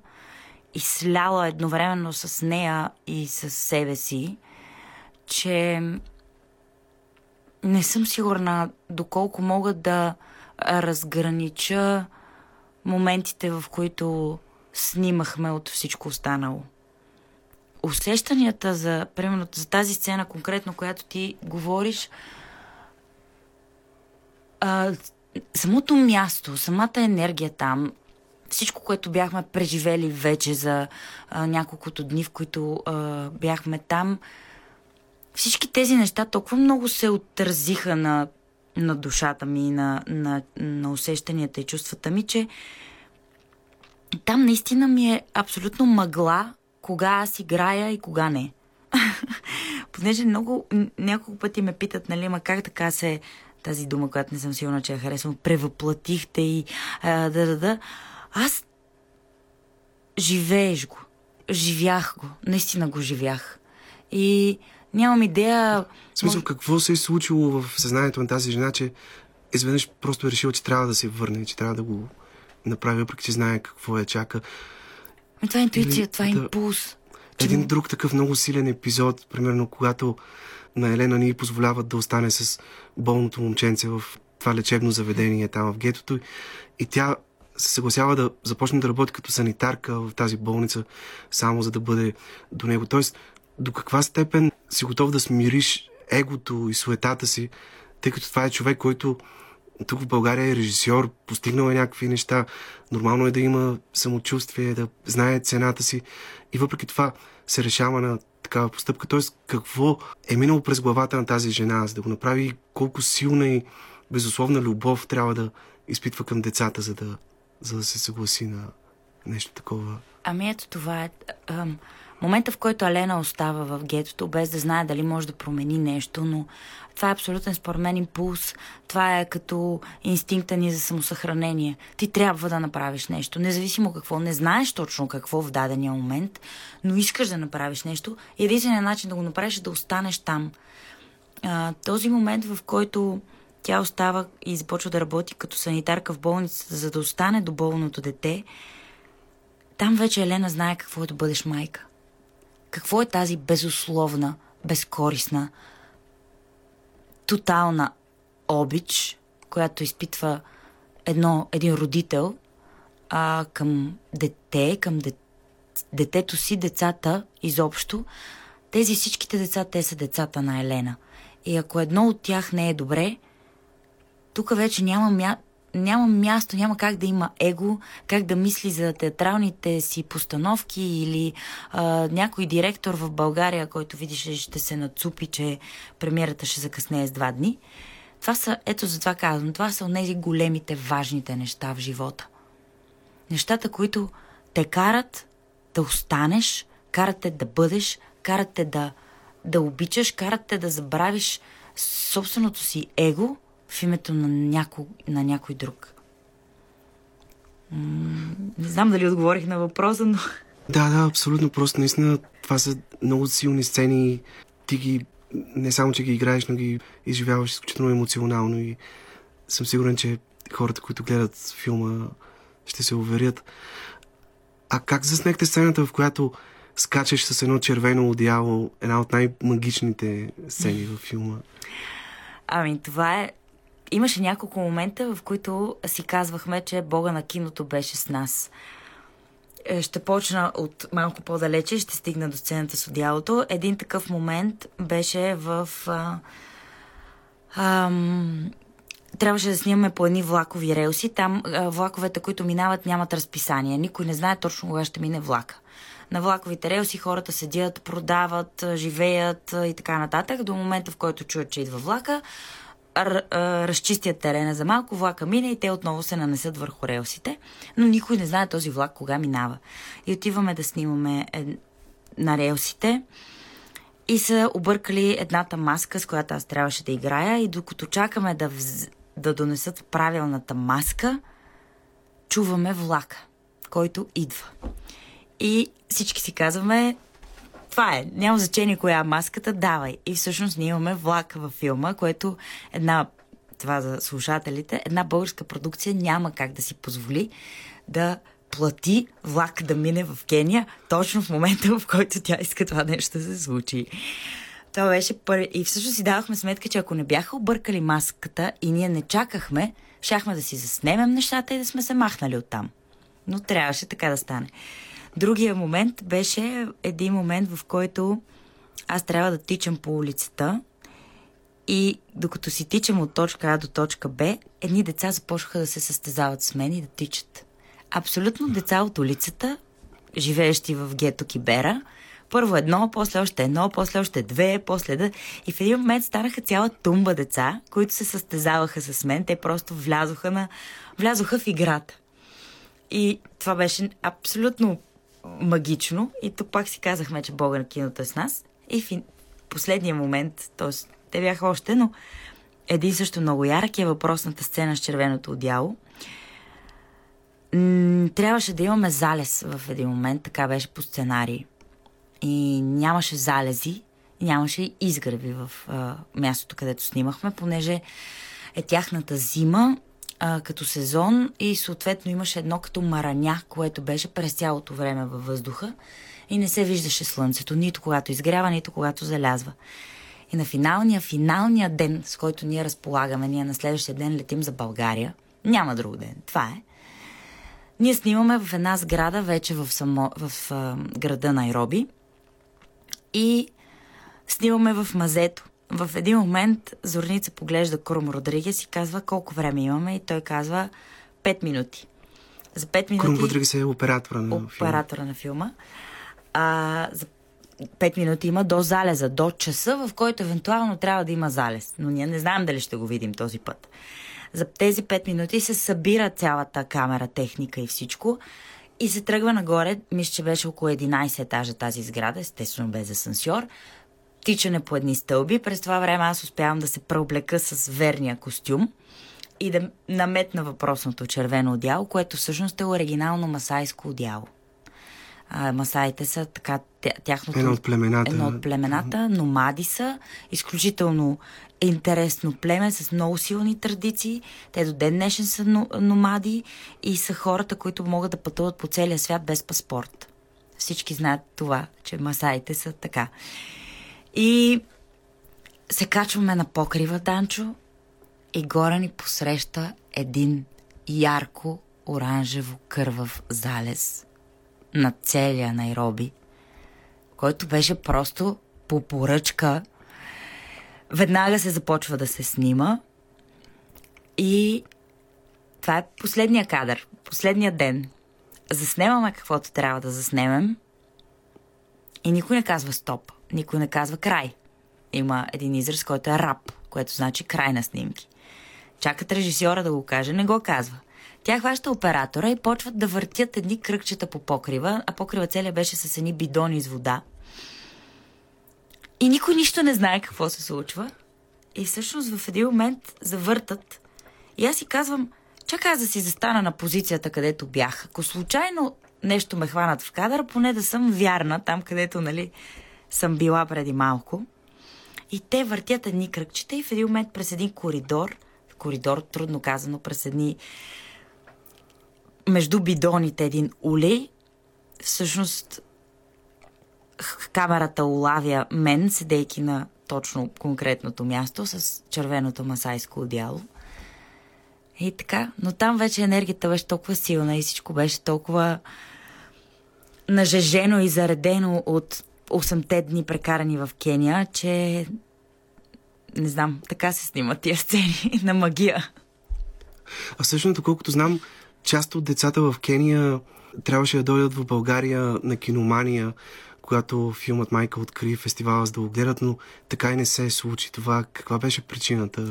И сляла едновременно с нея и с себе си, че не съм сигурна доколко мога да разгранича моментите, в които снимахме от всичко останало. Усещанията за, примерно, за тази сцена конкретно, която ти говориш, а, самото място, самата енергия там, всичко, което бяхме преживели вече за а, няколкото дни, в които а, бяхме там, всички тези неща толкова много се отразиха на, на душата ми, на, на, на усещанията и чувствата ми, че там наистина ми е абсолютно мъгла кога аз играя и кога не. Понеже много, няколко пъти ме питат, нали, ма как така се тази дума, която не съм сигурна, че я харесвам, превъплатихте и а, да, да, да. Аз живееш го. Живях го. Наистина го живях. И нямам идея... В смисъл, какво се е случило в съзнанието на тази жена, че изведнъж просто е решила, че трябва да се върне, че трябва да го направи, въпреки че знае какво я чака. Ами Това е интуиция, Или това е да- импулс. Че- Един друг такъв много силен епизод, примерно когато на Елена ни позволяват да остане с болното момченце в това лечебно заведение там в гетото и тя се съгласява да започне да работи като санитарка в тази болница, само за да бъде до него. Тоест, до каква степен си готов да смириш егото и суетата си, тъй като това е човек, който тук в България е режисьор, постигнал е някакви неща. Нормално е да има самочувствие, да знае цената си. И въпреки това се решава на такава постъпка. Тоест, какво е минало през главата на тази жена, за да го направи, колко силна и безусловна любов трябва да изпитва към децата, за да, за да се съгласи на нещо такова. Ами ето това е. Ам, момента, в който Алена остава в гетото, без да знае дали може да промени нещо, но това е абсолютен според мен импулс. Това е като инстинкта ни за самосъхранение. Ти трябва да направиш нещо, независимо какво. Не знаеш точно какво в дадения момент, но искаш да направиш нещо. Единственият начин да го направиш е да останеш там. А, този момент, в който тя остава и започва да работи като санитарка в болницата, за да остане до болното дете, там вече Елена знае какво е да бъдеш майка. Какво е тази безусловна, безкорисна, тотална обич, която изпитва едно, един родител а, към дете, към де, детето си, децата изобщо. Тези всичките деца, те са децата на Елена. И ако едно от тях не е добре, тук вече няма, мя... няма място, няма как да има его, как да мисли за театралните си постановки или а, някой директор в България, който видиш, ще се нацупи, че премиерата ще закъснее с два дни. Това са, ето за това казвам, това са онези големите, важните неща в живота. Нещата, които те карат да останеш, карат те да бъдеш, карат те да, да обичаш, карат те да забравиш собственото си его в името на, няко, на някой друг. М, не знам дали отговорих на въпроса, но... Да, да, абсолютно. Просто наистина това са много силни сцени. Ти ги не само, че ги играеш, но ги изживяваш изключително емоционално и съм сигурен, че хората, които гледат филма, ще се уверят. А как заснехте сцената, в която скачаш с едно червено одеяло, една от най-магичните сцени във филма? Ами, това е... Имаше няколко момента, в които си казвахме, че Бога на киното беше с нас. Е, Ще почна от малко по-далече, ще стигна до сцената с одялото. Един такъв момент беше в... А, ам, трябваше да снимаме по едни влакови релси. Там а, влаковете, които минават, нямат разписание. Никой не знае точно кога ще мине влака. На влаковите релси хората седят, продават, живеят и така нататък. До момента, в който чуят, че идва влака, разчистят терена за малко, влака мине и те отново се нанесат върху релсите. Но никой не знае този влак кога минава. И отиваме да снимаме е, на релсите и са объркали едната маска, с която аз трябваше да играя и докато чакаме да, вз... да донесат правилната маска, чуваме влака, който идва. И всички си казваме, това е, няма значение коя е маската, давай. И всъщност ние имаме влак във филма, което една, това за слушателите, една българска продукция няма как да си позволи да плати влак да мине в Кения, точно в момента, в който тя иска това нещо да се случи. Това беше първи. И всъщност си давахме сметка, че ако не бяха объркали маската и ние не чакахме, щяхме да си заснемем нещата и да сме се махнали оттам. Но трябваше така да стане. Другия момент беше един момент, в който аз трябва да тичам по улицата И докато си тичам от точка А до точка Б, едни деца започнаха да се състезават с мен и да тичат. Абсолютно деца от улицата, живеещи в гето Кибера. Първо едно, после още едно, после още две, после да... И в един момент станаха цяла тумба деца, които се състезаваха с мен. Те просто влязоха, на... влязоха в играта. И това беше абсолютно магично. И тук пак си казахме, че Бога на киното е с нас. И в последния момент, т.е. те бяха още, но един също много ярък е въпросната сцена с червеното одяло. Трябваше да имаме залез в един момент, така беше по сценарий. И нямаше залези, нямаше изгреби в а, мястото, където снимахме, понеже е тяхната зима а, като сезон и съответно имаше едно като мараня, което беше през цялото време във въздуха и не се виждаше слънцето, нито когато изгрява, нито когато залязва. И на финалния, финалния ден, с който ние разполагаме, ние на следващия ден летим за България, няма друг ден, това е. Ние снимаме в една сграда, вече в, само, в а, града Найроби и снимаме в мазето. В един момент Зорница поглежда Крум Родригес и казва колко време имаме и той казва 5 минути. За 5 минути... Крум Родригес е оператора на филма. оператора на филма. А, за 5 минути има до залеза, до часа, в който евентуално трябва да има залез. Но ние не знаем дали ще го видим този път. За тези 5 минути се събира цялата камера, техника и всичко и се тръгва нагоре. Мисля, че беше около 11 етажа тази сграда, естествено без асансьор. Тичане по едни стълби. През това време аз успявам да се преоблека с верния костюм и да наметна въпросното червено одяло, което всъщност е оригинално масайско одяло. А, масаите са така, тя- тяхното... Едно от племената. Едно от племената, номади са, изключително интересно племе с много силни традиции. Те до ден днешен са но- номади и са хората, които могат да пътуват по целия свят без паспорт. Всички знаят това, че масаите са така. И се качваме на покрива, Данчо, и горе ни посреща един ярко оранжево кървав залез на целия Найроби, който беше просто по поръчка. Веднага се започва да се снима и това е последния кадър, последния ден. Заснемаме каквото трябва да заснемем и никой не казва стоп, никой не казва край. Има един израз, който е рап, което значи край на снимки. Чакат режисьора да го каже, не го казва. Тя хваща оператора и почват да въртят едни кръгчета по покрива, а покрива целия беше с едни бидони с вода. И никой нищо не знае какво се случва. И всъщност в един момент завъртат. И аз си казвам, чакай аз да си застана на позицията, където бях. Ако случайно нещо ме хванат в кадър, поне да съм вярна там, където, нали, съм била преди малко. И те въртят едни кръгчета и в един момент през един коридор, коридор, трудно казано, през едни между бидоните един улей, всъщност камерата улавя мен, седейки на точно конкретното място с червеното масайско одяло. И така, но там вече енергията беше толкова силна и всичко беше толкова нажежено и заредено от 8-те дни прекарани в Кения, че не знам, така се снимат тия сцени на магия. А всъщност, доколкото знам, част от децата в Кения трябваше да дойдат в България на киномания, когато филмът Майка откри фестивала за да го гледат, но така и не се случи това. Каква беше причината?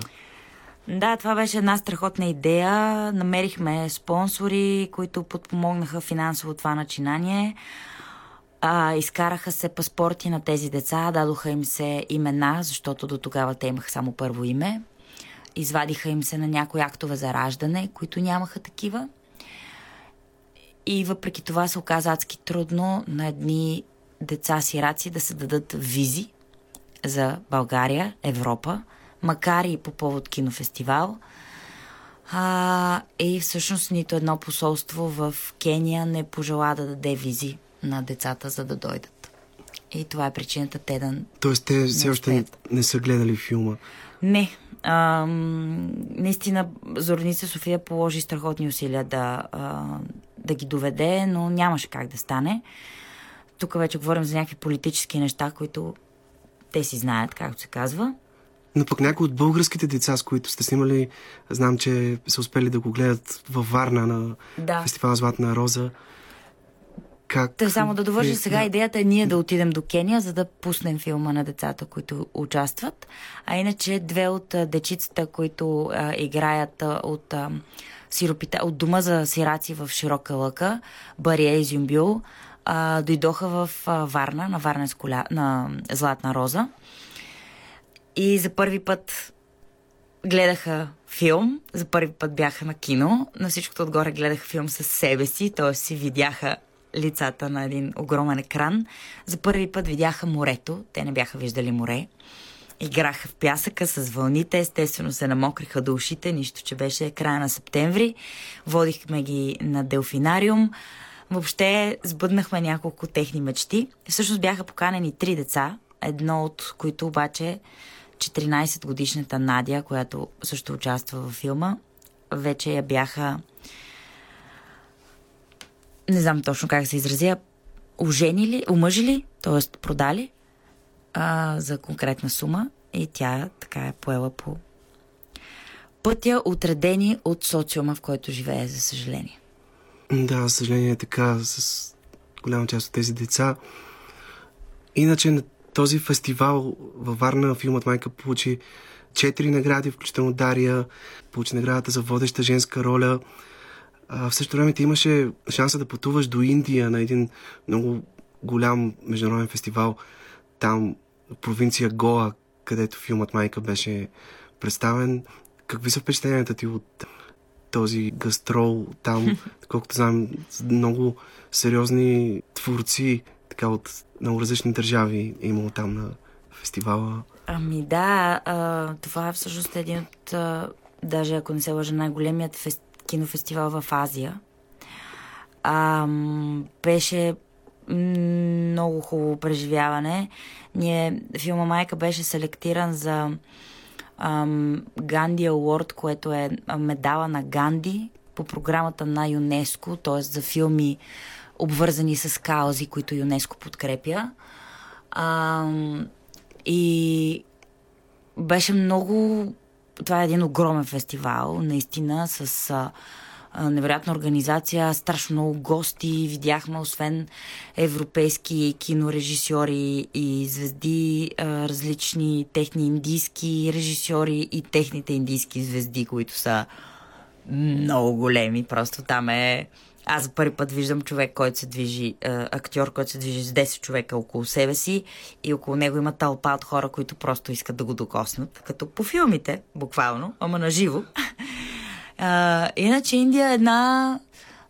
Да, това беше една страхотна идея. Намерихме спонсори, които подпомогнаха финансово това начинание. А, изкараха се паспорти на тези деца, дадоха им се имена, защото до тогава те имаха само първо име. Извадиха им се на някои актове за раждане, които нямаха такива. И въпреки това се оказа адски трудно на едни деца сираци да се дадат визи за България, Европа, макар и по повод кинофестивал. А, и всъщност нито едно посолство в Кения не пожела да даде визи на децата, за да дойдат. И това е причината те да... Тоест, те все още не, не са гледали филма. Не. Ам, наистина, Зорница София положи страхотни усилия да, а, да ги доведе, но нямаше как да стане. Тук вече говорим за някакви политически неща, които те си знаят, както се казва. Но пък някои от българските деца, с които сте снимали, знам, че са успели да го гледат във Варна на Да. фестивала Златна роза. Как... Та само да довърша е- сега идеята е ние да отидем до Кения, за да пуснем филма на децата, които участват. А иначе две от дечицата, които а, играят а, от, а, сиропита, от дома за сираци в Широка лъка, Бария и Зюмбюл, а, дойдоха в а, Варна, на Варна коля, на Златна роза. И за първи път гледаха филм, за първи път бяха на кино, на всичкото отгоре гледаха филм с себе си, т.е. си видяха лицата на един огромен екран. За първи път видяха морето, те не бяха виждали море. Играха в пясъка с вълните, естествено се намокриха до ушите, нищо, че беше края на септември. Водихме ги на делфинариум. Въобще сбъднахме няколко техни мечти. Всъщност бяха поканени три деца, едно от които обаче 14 годишната Надя, която също участва във филма, вече я бяха не знам точно как се изразя, оженили, омъжили, т.е. продали а, за конкретна сума и тя така е поела по пътя, отредени от социума, в който живее, за съжаление. Да, за съжаление е така с голяма част от тези деца. Иначе на този фестивал във Варна филмът Майка получи четири награди, включително Дария, получи наградата за водеща женска роля. А, в същото време ти имаше шанса да пътуваш до Индия на един много голям международен фестивал там, провинция Гоа, където филмът Майка беше представен. Какви са впечатленията ти от този гастрол там, колкото знам, много сериозни творци, така от много различни държави е имало там на фестивала. Ами да, а, това е всъщност един от, а, даже ако не се лъжа, най-големият фест, кинофестивал в Азия. А, беше много хубаво преживяване. Ние, филма Майка беше селектиран за ам, Ганди Award, което е медала на Ганди по програмата на ЮНЕСКО, т.е. за филми обвързани с каузи, които ЮНЕСКО подкрепя. Ам, и беше много... Това е един огромен фестивал, наистина, с а, невероятна организация, страшно много гости. Видяхме, освен европейски кинорежисьори и звезди, различни техни индийски режисьори и техните индийски звезди, които са много големи. Просто там е... Аз първи път виждам човек, който се движи, актьор, който се движи с 10 човека около себе си и около него има тълпа от хора, които просто искат да го докоснат, като по филмите, буквално, ама на живо. Иначе Индия е една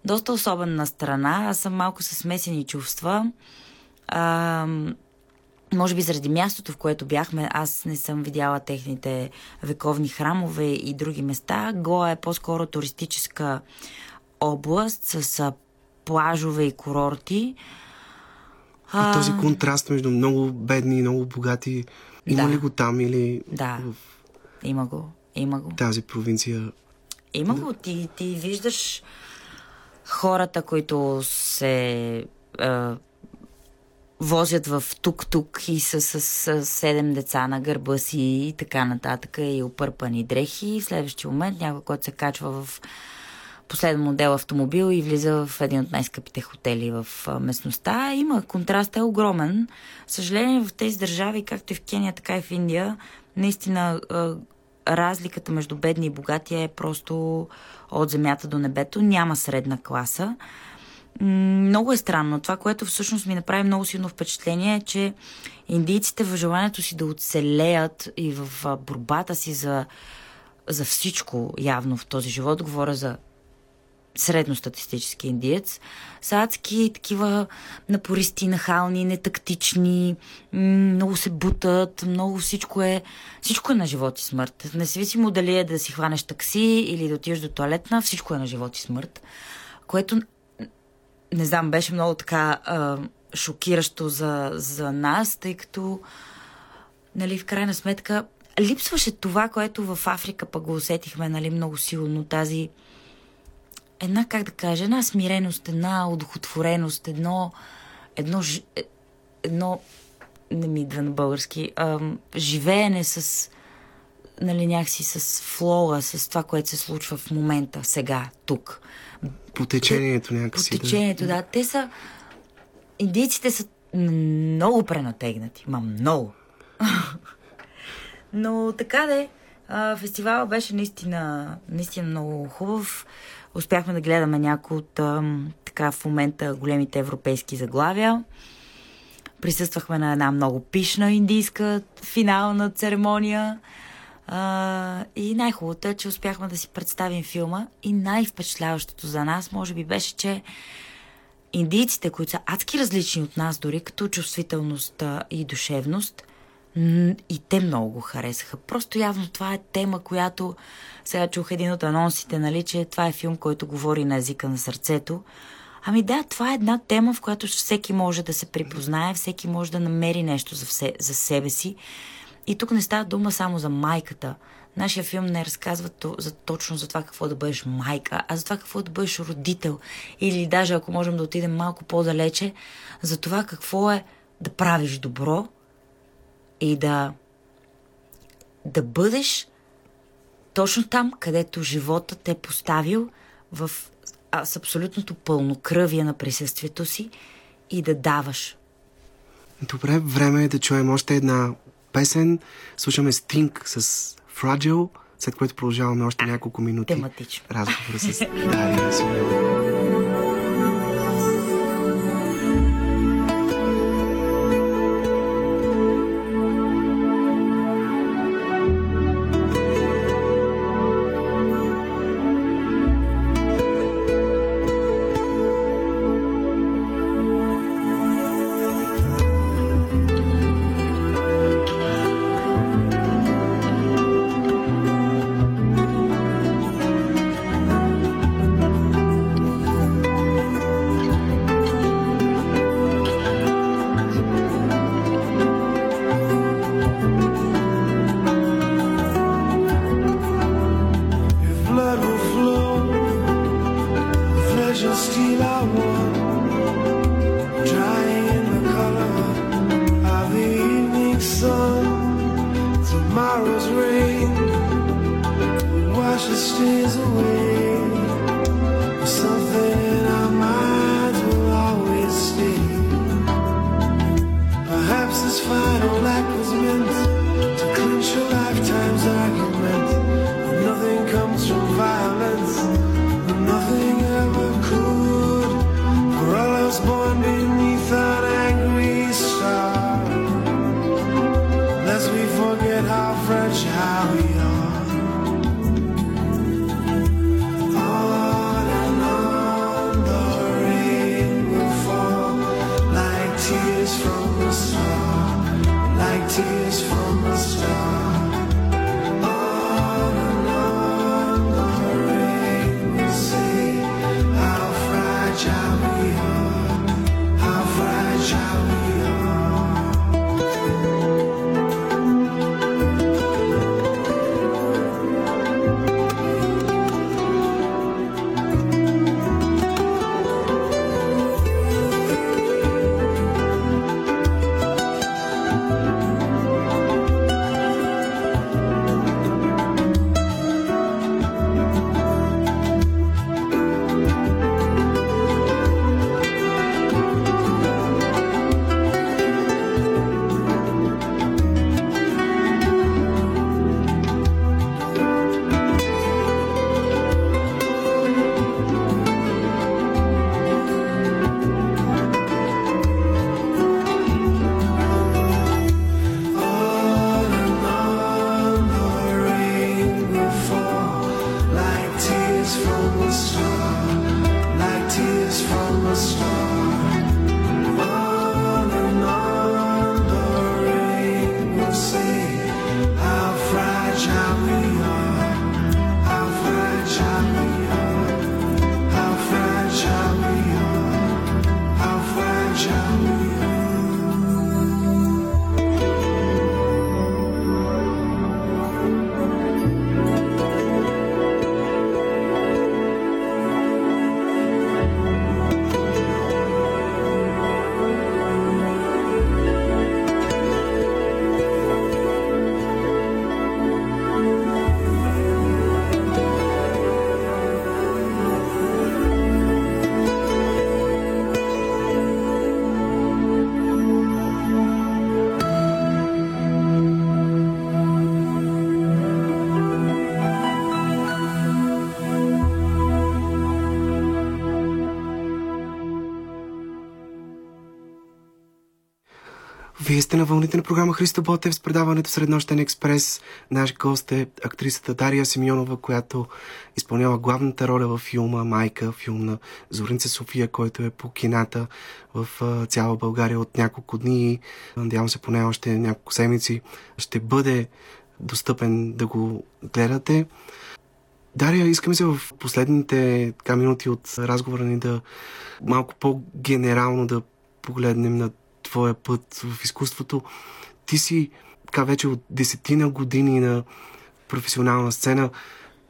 доста особена страна. Аз съм малко със смесени чувства. А, може би заради мястото, в което бяхме, аз не съм видяла техните вековни храмове и други места. Гоа е по-скоро туристическа област с плажове и курорти. А... Този контраст между много бедни и много богати, има Да. ли го там или Да, в има го, има го. тази провинция? Има го. Ти, ти виждаш хората, които се а, возят в тук-тук и са с, с седем деца на гърба си и така нататък и опърпани дрехи. И в следващия момент някой, който се качва в последен модел автомобил и влиза в един от най-скъпите хотели в местността. Има контраст е огромен. Съжаление в тези държави, както и в Кения, така и в Индия, наистина разликата между бедни и богати е просто от земята до небето. Няма средна класа. Много е странно. Това, което всъщност ми направи много силно впечатление е, че индийците в желанието си да оцелеят и в борбата си за, за всичко явно в този живот, говоря за средностатистически индиец, са адски такива напористи, нахални, нетактични, много се бутат, много всичко е, всичко е на живот и смърт. Независимо дали е да си хванеш такси или да отидеш до туалетна, всичко е на живот и смърт. Което, не знам, беше много така а, шокиращо за, за нас, тъй като нали, в крайна сметка липсваше това, което в Африка пък го усетихме нали, много силно, тази една, как да кажа, една смиреност, една удохотвореност, едно, едно, е- едно не ми идва на български, ам, живеене с, нали, някакси с флоа, с това, което се случва в момента, сега, тук. По течението някакси. По течението, да. Те са... Индийците са много пренатегнати. Ма много. Но така де, а, фестивала беше наистина, наистина много хубав. Успяхме да гледаме някои от така в момента големите европейски заглавия. Присъствахме на една много пишна индийска финална церемония. А, и най-хубавото е, че успяхме да си представим филма. И най-впечатляващото за нас, може би, беше, че индийците, които са адски различни от нас, дори като чувствителност и душевност, и те много го харесаха. Просто явно това е тема, която сега чух един от анонсите, нали, че това е филм, който говори на езика на сърцето. Ами да, това е една тема, в която всеки може да се припознае, всеки може да намери нещо за, все, за себе си. И тук не става дума само за майката. Нашия филм не разказва то, за, точно за това какво да бъдеш майка, а за това какво да бъдеш родител. Или даже, ако можем да отидем малко по-далече, за това какво е да правиш добро и да, да бъдеш точно там, където живота те е поставил в, а, с абсолютното пълнокръвие на присъствието си и да даваш. Добре, време е да чуем още една песен. Слушаме Sting с Fragile, след което продължаваме още няколко минути. Тематично. Разговора с Дария Симеонова. Вие сте на вълните на програма Христо Ботев с предаването Среднощен експрес. Наш гост е актрисата Дария Симеонова, която изпълнява главната роля във филма Майка, филм на Зоринца София, който е по кината в цяла България от няколко дни. Надявам се поне още няколко седмици ще бъде достъпен да го гледате. Дария, искам се в последните така, минути от разговора ни да малко по-генерално да погледнем на твоя път в изкуството. Ти си така вече от десетина години на професионална сцена.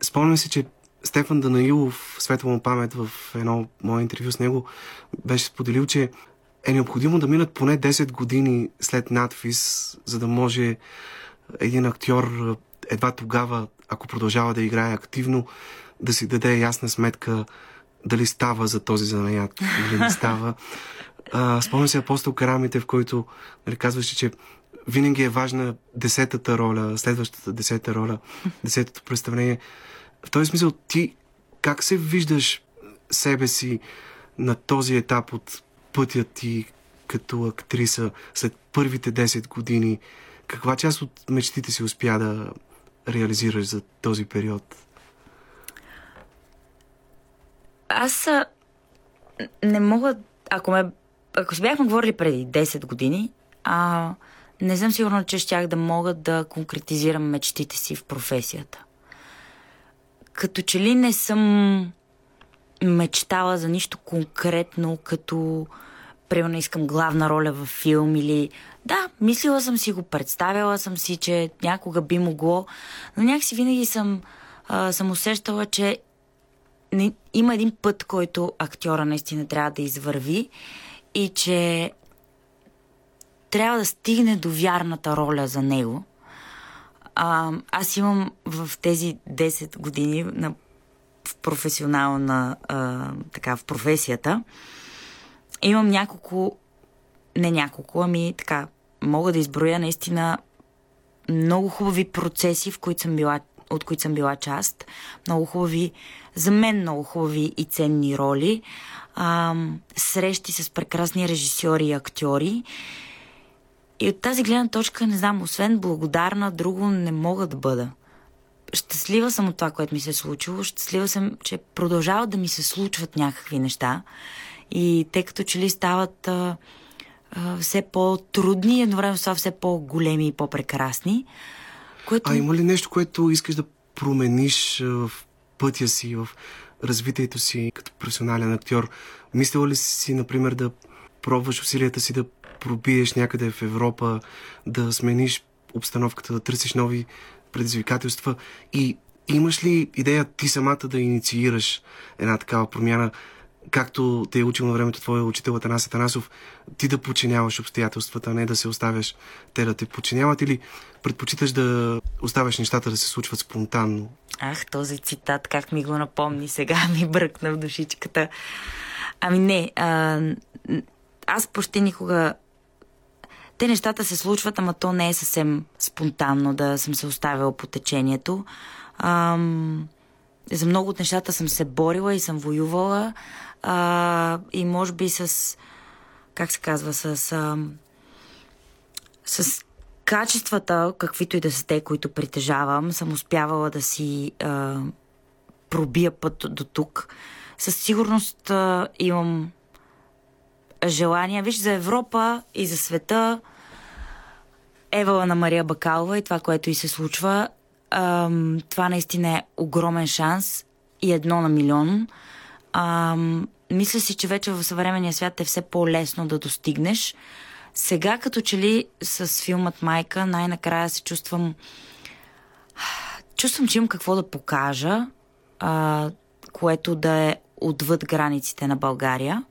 Спомням се, че Стефан Данаилов, светла му памет в едно мое интервю с него, беше споделил, че е необходимо да минат поне 10 години след надфис, за да може един актьор едва тогава, ако продължава да играе активно, да си даде ясна сметка дали става за този занаят или не става. А, спомням се апостол Карамите, в който нали, казваше, че винаги е важна десетата роля, следващата десета роля, десетото представление. В този смисъл, ти как се виждаш себе си на този етап от пътя ти като актриса след първите 10 години? Каква част от мечтите си успя да реализираш за този период? Аз не мога, ако ме ако си бяхме говорили преди 10 години, а, не съм сигурна, че щях да мога да конкретизирам мечтите си в професията. Като че ли не съм мечтала за нищо конкретно, като примерно искам главна роля във филм или... Да, мислила съм си го, представяла съм си, че някога би могло, но някакси винаги съм, а, съм усещала, че не, има един път, който актьора наистина трябва да извърви и че трябва да стигне до вярната роля за него. А, аз имам в тези 10 години на, в професионална, а, така, в професията, имам няколко, не няколко, ами така, мога да изброя наистина много хубави процеси, в които съм била, от които съм била част, много хубави, за мен много хубави и ценни роли а, срещи с прекрасни режисьори и актьори. И от тази гледна точка, не знам, освен благодарна, друго не мога да бъда. Щастлива съм от това, което ми се е случило. Щастлива съм, че продължават да ми се случват някакви неща. И те като че ли стават а, а, все по-трудни, едновременно са все по-големи и по-прекрасни. Което... А има ли нещо, което искаш да промениш в пътя си, в развитието си като професионален актьор. Мислила ли си, например, да пробваш усилията си да пробиеш някъде в Европа, да смениш обстановката, да търсиш нови предизвикателства и имаш ли идея ти самата да инициираш една такава промяна, както те е учил на времето твоя учител Атанас Атанасов, ти да подчиняваш обстоятелствата, а не да се оставяш те да те подчиняват или предпочиташ да оставяш нещата да се случват спонтанно? Ах, този цитат, как ми го напомни сега, ми бръкна в душичката. Ами не, а, аз почти никога те нещата се случват, ама то не е съвсем спонтанно да съм се оставила по течението. Ам, за много от нещата съм се борила и съм воювала. А, и може би с, как се казва, с, а, с качествата, каквито и да са те, които притежавам, съм успявала да си а, пробия път до тук. Със сигурност а, имам желания. Виж, за Европа и за света Евала на Мария Бакалова и това, което и се случва, а, това наистина е огромен шанс и едно на милион. А, мисля си, че вече в съвременния свят е все по-лесно да достигнеш. Сега като че ли с филмът Майка най-накрая се чувствам чувствам, че имам какво да покажа, а, което да е отвъд границите на България.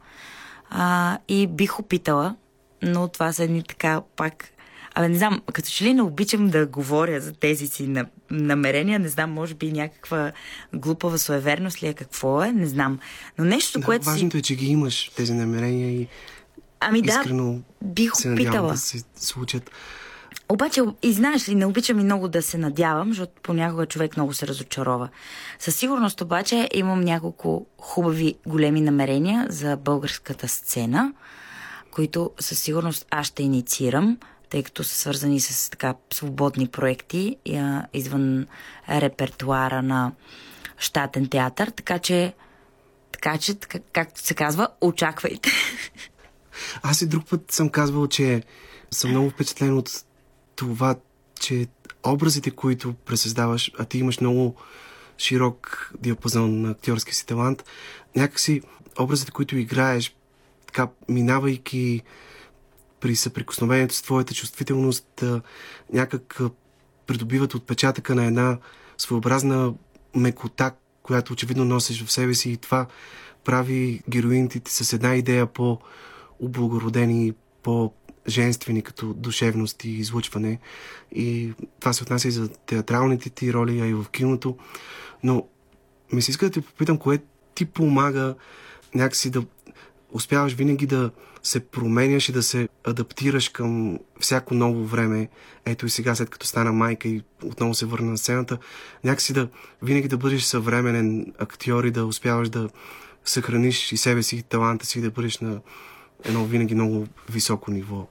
А, и бих опитала, но това са едни така пак Абе, не знам, като че ли не обичам да говоря за тези си намерения, не знам, може би някаква глупава суеверност ли е, какво е, не знам. Но нещо, да, което важното си... е, че ги имаш тези намерения и ами да, искрено бих се опитала. да се случат. Обаче, и знаеш ли, не обичам и много да се надявам, защото понякога човек много се разочарова. Със сигурност обаче имам няколко хубави големи намерения за българската сцена, които със сигурност аз ще инициирам, тъй като са свързани с така свободни проекти извън репертуара на щатен театър, така че така че, както се казва, очаквайте. Аз и друг път съм казвал, че съм много впечатлен от това, че образите, които пресъздаваш, а ти имаш много широк диапазон на актьорски си талант, някакси образите, които играеш, така минавайки при съприкосновението с твоята чувствителност, някак придобиват отпечатъка на една своеобразна мекота, която очевидно носиш в себе си и това прави героините с една идея по-облагородени, по-женствени като душевност и излучване. И това се отнася и за театралните ти роли, а и в киното. Но ми се иска да те попитам, кое ти помага някакси да успяваш винаги да се променяш и да се адаптираш към всяко ново време. Ето и сега, след като стана майка и отново се върна на сцената, някакси да винаги да бъдеш съвременен актьор и да успяваш да съхраниш и себе си, и таланта си, и да бъдеш на едно винаги много високо ниво.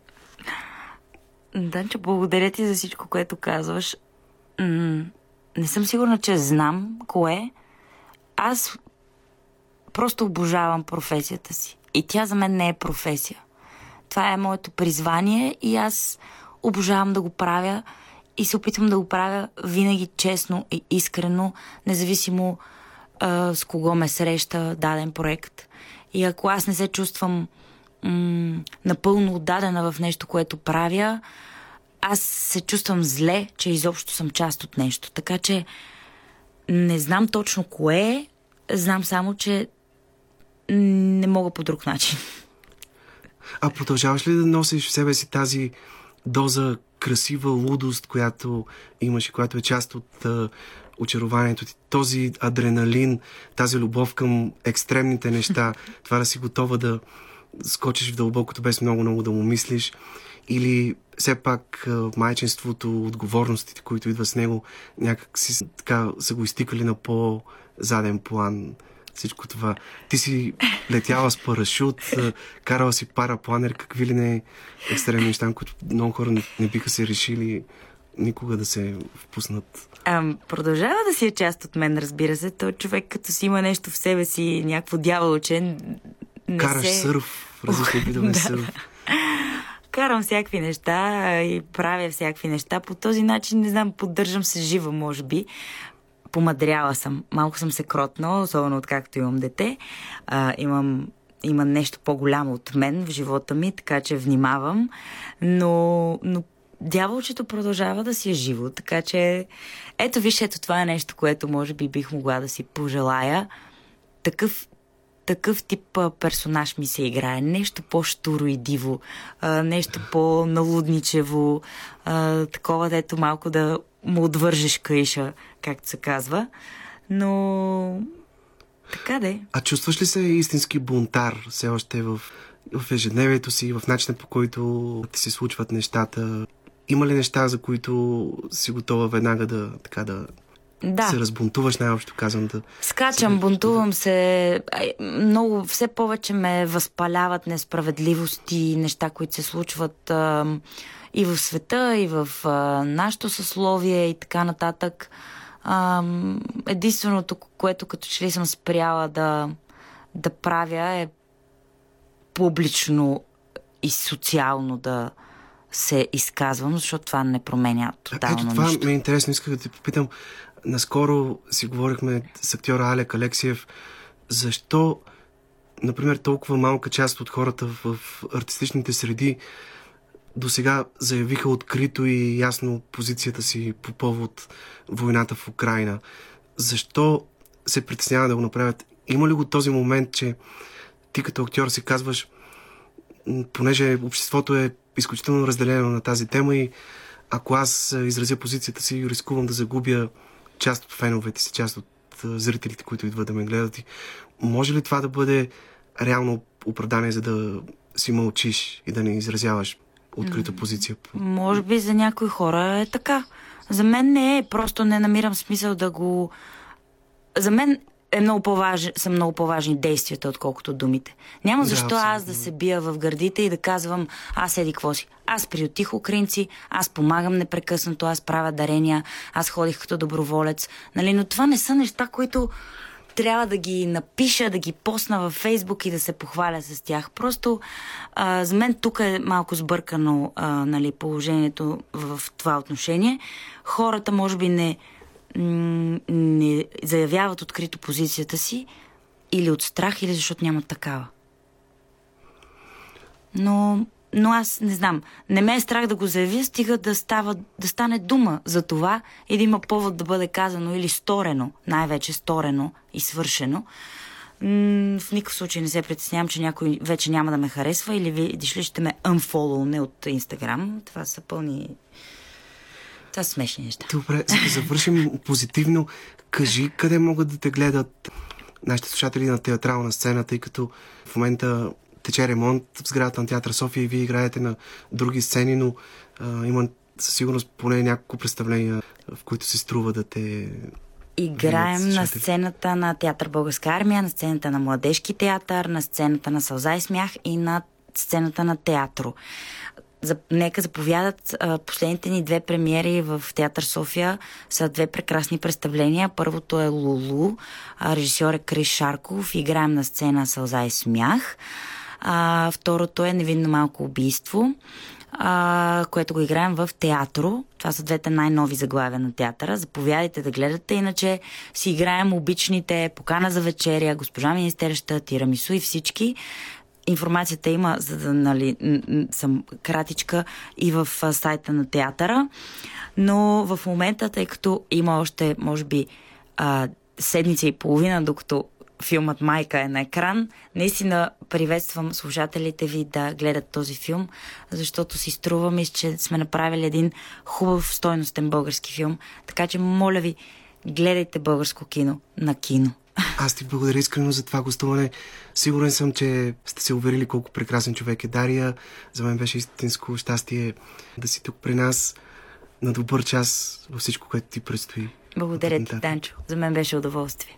Данчо, благодаря ти за всичко, което казваш. М- не съм сигурна, че знам кое. Аз просто обожавам професията си. И тя за мен не е професия. Това е моето призвание и аз обожавам да го правя и се опитвам да го правя винаги честно и искрено, независимо а, с кого ме среща даден проект. И ако аз не се чувствам м- напълно отдадена в нещо, което правя, аз се чувствам зле, че изобщо съм част от нещо. Така че не знам точно кое знам само, че не мога по друг начин. А продължаваш ли да носиш в себе си тази доза красива лудост, която имаш и която е част от а, очарованието ти? Този адреналин, тази любов към екстремните неща, това да си готова да скочиш в дълбокото без много-много да му мислиш или все пак майчинството, отговорностите, които идват с него, някак си така са го изтикали на по-заден план всичко това. Ти си летяла с парашют, а, карала си парапланер, какви ли не екстремни неща, които много хора не, не биха се решили никога да се впуснат. А, продължава да си е част от мен, разбира се. Той човек, като си има нещо в себе си, някакво дяволче, не Караш се... сърф, различни видове Да. сърф. Карам всякакви неща и правя всякакви неща. По този начин, не знам, поддържам се жива, може би. Помадряла съм. Малко съм се кротнала, особено откакто имам дете. А, имам има нещо по-голямо от мен в живота ми, така че внимавам. Но, но дяволчето продължава да си е живо, така че ето виж, ето това е нещо, което може би бих могла да си пожелая. Такъв такъв тип персонаж ми се играе. Нещо по-штуро и диво, нещо по-налудничево, такова, дето малко да му отвържеш каиша, както се казва. Но така де. А чувстваш ли се истински бунтар все още в, в ежедневието си, в начина по който ти се случват нещата? Има ли неща, за които си готова веднага да, така да Да. се разбунтуваш, най-общо казвам да... Скачам, бунтувам се. Много, все повече ме възпаляват несправедливости, неща, които се случват а, и в света, и в а, нашето съсловие и така нататък. А, единственото, което като че ли съм спряла да, да правя е публично и социално да се изказвам, защото това не променя тотално Ето това нищо. ми е интересно. Исках да те попитам. Наскоро си говорихме с актьора Алек Алексиев. Защо, например, толкова малка част от хората в артистичните среди до сега заявиха открито и ясно позицията си по повод войната в Украина. Защо се притесняват да го направят? Има ли го този момент, че ти като актьор си казваш, понеже обществото е изключително разделено на тази тема и ако аз изразя позицията си, рискувам да загубя част от феновете си, част от зрителите, които идват да ме гледат. Може ли това да бъде реално оправдание, за да си мълчиш и да не изразяваш открита позиция? по- Може би за някои хора е така. За мен не е. Просто не намирам смисъл да го... За мен е много по-важ... са много по-важни действията, отколкото думите. Няма Да, защо аз да се бия в гърдите и да казвам, аз еди какво си. Аз приотих украинци, аз помагам непрекъснато, аз правя дарения, аз ходих като доброволец. Нали? Но това не са неща, които трябва да ги напиша, да ги посна във Фейсбук и да се похваля с тях. Просто а, за мен тук е малко сбъркано а, нали, положението в това отношение. Хората може би не, не заявяват открито позицията си или от страх, или защото нямат такава. Но, но аз не знам. Не ме е страх да го заявя, стига да, става, да стане дума за това и да има повод да бъде казано или сторено, най-вече сторено и свършено. В никакъв случай не се притеснявам, че някой вече няма да ме харесва или видиш ли ще ме unfollow от Инстаграм. Това са пълни... Това са смешни неща. Добре, за завършим позитивно, кажи къде могат да те гледат нашите слушатели на театрална сцена, тъй като в момента тече ремонт в сградата на театър София и вие играете на други сцени, но а, има със сигурност поне няколко представления, в които се струва да те... Играем на сцената на Театър Българска армия, на сцената на Младежки театър, на сцената на Сълза и смях и на сцената на театро. За, нека заповядат а, последните ни две премиери в Театър София са две прекрасни представления. Първото е Лулу, а, режисьор е Крис Шарков, играем на сцена Сълза и смях. А, второто е Невинно малко убийство а, което го играем в театро. Това са двете най-нови заглавия на театъра. Заповядайте да гледате, иначе си играем обичните Покана за вечеря, Госпожа министерща, Тирамису и всички. Информацията има, за да нали, съм кратичка и в сайта на театъра. Но в момента, тъй като има още, може би, седмица и половина, докато филмът Майка е на екран. Наистина приветствам слушателите ви да гледат този филм, защото си струва ми, че сме направили един хубав, стойностен български филм. Така че, моля ви, гледайте българско кино на кино. Аз ти благодаря искрено за това гостуване. Сигурен съм, че сте се уверили колко прекрасен човек е Дария. За мен беше истинско щастие да си тук при нас на добър час във всичко, което ти предстои. Благодаря ти. Данчо. За мен беше удоволствие.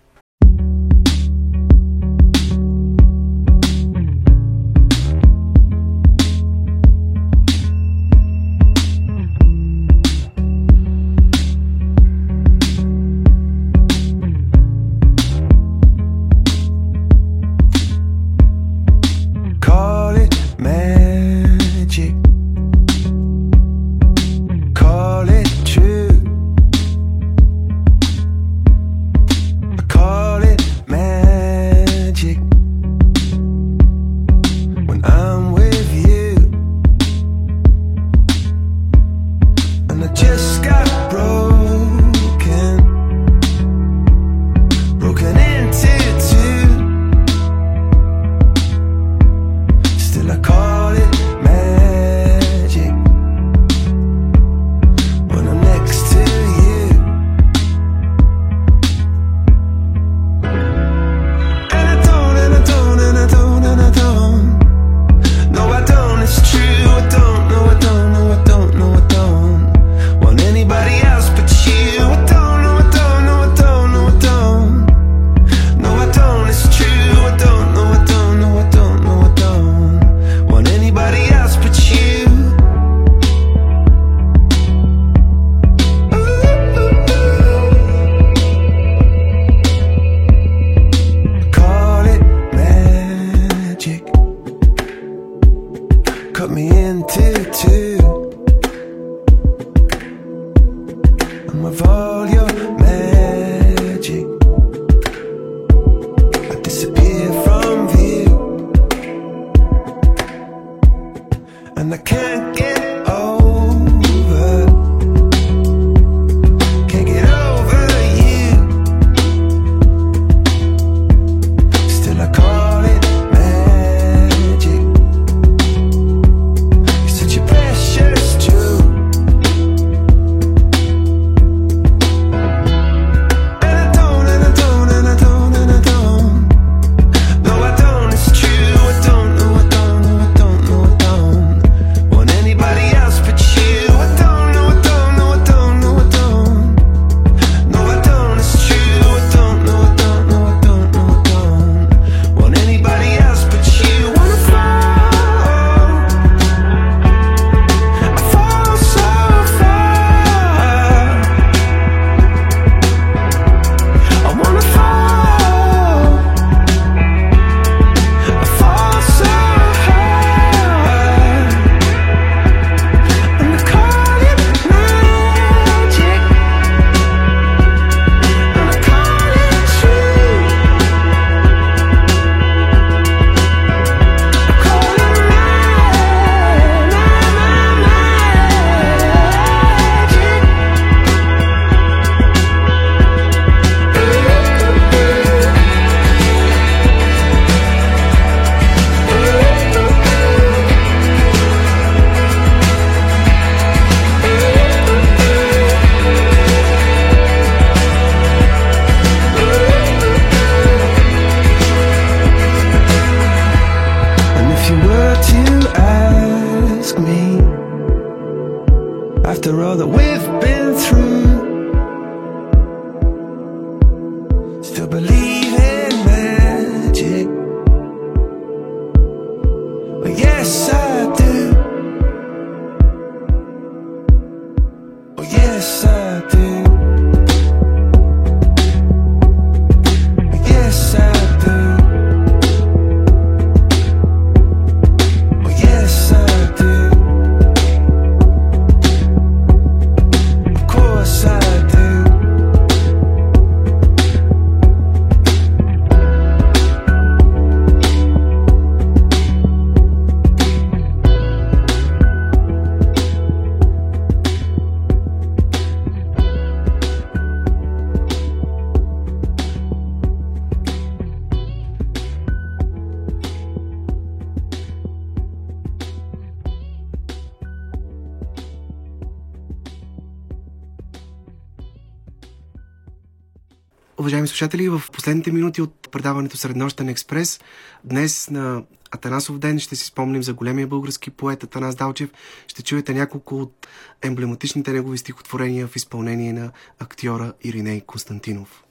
Слушатели, в последните минути от предаването Среднощен експрес, днес на Атанасов ден ще си спомним за големия български поет Атанас Далчев. Ще чуете няколко от емблематичните негови стихотворения в изпълнение на актьора Ириней Константинов.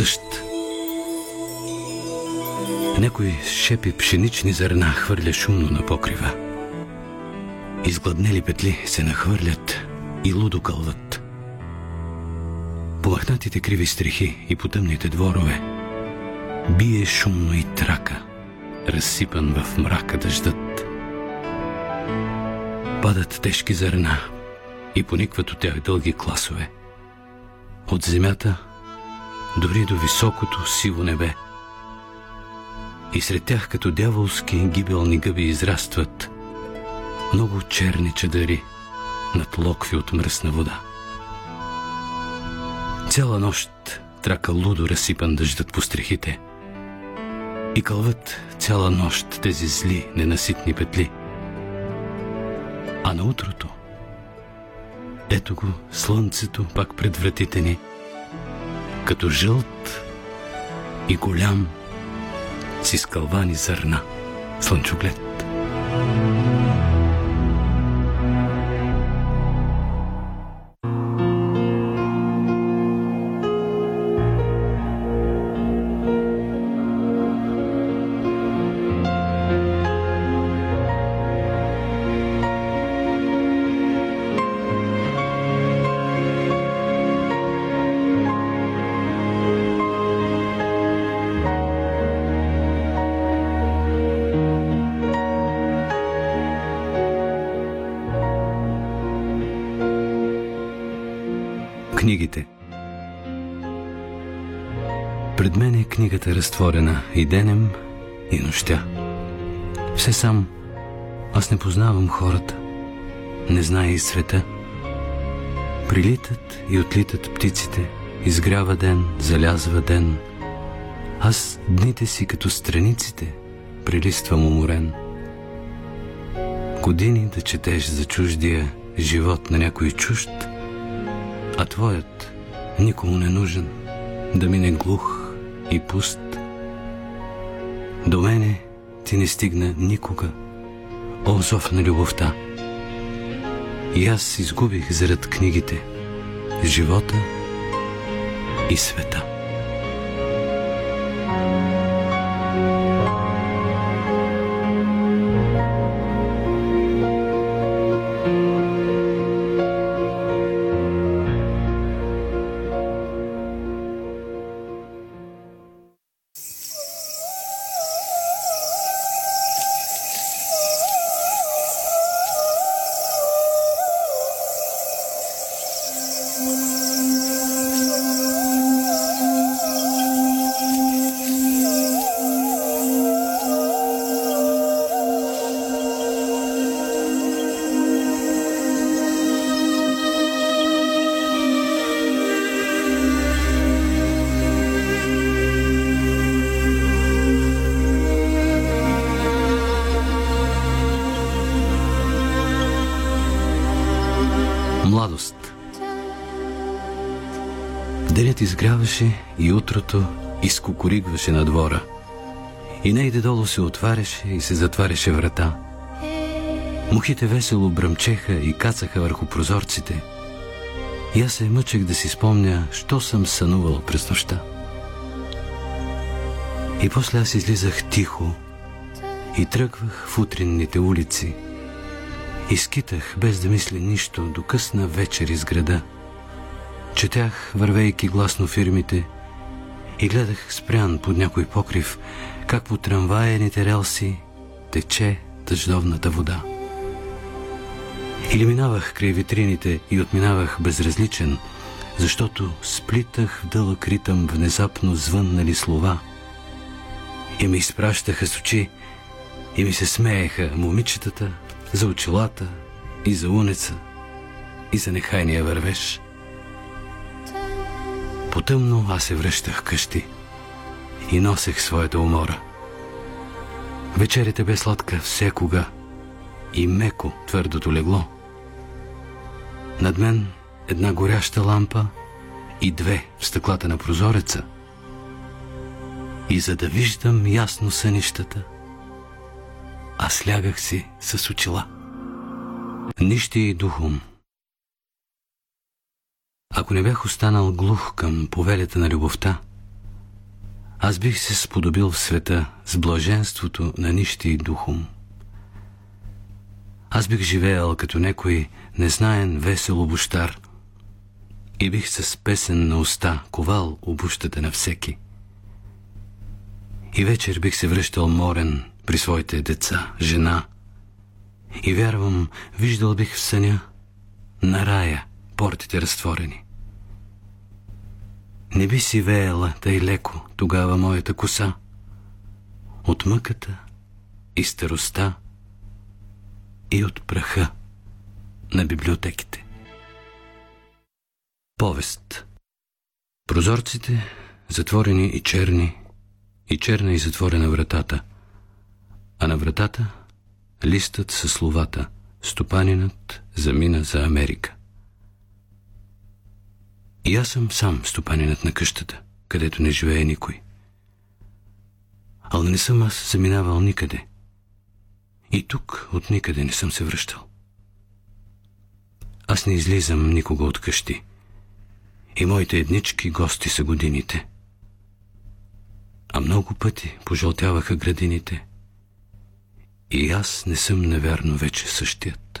Дъжд. Някой шепи пшенични зърна хвърля шумно на покрива. Изгладнели петли се нахвърлят и лудо кълват. По криви стрехи и по тъмните дворове бие шумно и трака, разсипан в мрака дъждът. Падат тежки зърна и поникват от тях дълги класове. От земята дори до високото сиво небе. И сред тях като дяволски гибелни гъби израстват много черни чадъри над локви от мръсна вода. Цяла нощ трака лудо разсипан дъждът по стрехите и кълват цяла нощ тези зли, ненаситни петли. А на утрото, ето го слънцето пак пред вратите ни – като жълт и голям с изкълвани зърна слънчоглед. Разтворена и денем, и нощя. Все сам, аз не познавам хората, не зная и света. Прилитат и отлитат птиците, изгрява ден, залязва ден. Аз дните си като страниците прилиствам уморен. Години да четеш за чуждия живот на някой чужд, а твоят никому не нужен, да мине глух и пуст. До мене ти не стигна никога, о на любовта. И аз изгубих зарад книгите, живота и света. Изгряваше и утрото изкукуригваше на двора. И нейде долу се отваряше и се затваряше врата. Мухите весело бръмчеха и кацаха върху прозорците. И аз се мъчех да си спомня, що съм сънувал през нощта. И после аз излизах тихо и тръгвах в утринните улици. И скитах, без да мисля нищо, до късна вечер из града. Четях, вървейки гласно фирмите, и гледах спрян под някой покрив, как по трамваяните релси тече дъждовната вода. Или минавах край витрините и отминавах безразличен, защото сплитах в дълъг ритъм внезапно звъннали слова. И ме изпращаха с очи, и ми се смееха момичетата за очилата и за унеца и за нехайния вървеж. Потъмно аз се връщах къщи и носех своята умора. Вечерята бе сладка всекога и меко твърдото легло. Над мен една горяща лампа и две в стъклата на прозореца. И за да виждам ясно сънищата, аз лягах си с очила. Нищи и духом. Ако не бях останал глух към повелята на любовта, аз бих се сподобил в света с блаженството на нищи и духом. Аз бих живеел като некой незнаен весел обущар и бих с песен на уста ковал обущата на всеки. И вечер бих се връщал морен при своите деца, жена. И вярвам, виждал бих в съня на рая портите разтворени. Не би си веела тъй леко тогава моята коса от мъката и староста и от праха на библиотеките. Повест Прозорците, затворени и черни, и черна и затворена вратата, а на вратата листът със словата «Стопанинът замина за Америка». И аз съм сам стопанинът на къщата, където не живее никой. Але не съм аз заминавал никъде. И тук от никъде не съм се връщал. Аз не излизам никога от къщи. И моите еднички гости са годините. А много пъти пожълтяваха градините. И аз не съм невярно вече същият.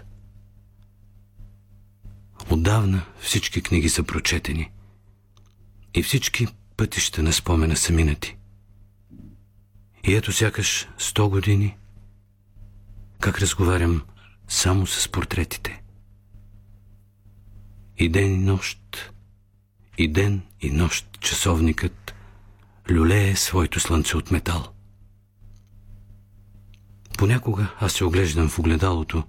Отдавна всички книги са прочетени и всички пътища на спомена са минати. И ето сякаш сто години, как разговарям само с портретите. И ден и нощ, и ден и нощ часовникът люлее своето слънце от метал. Понякога аз се оглеждам в огледалото,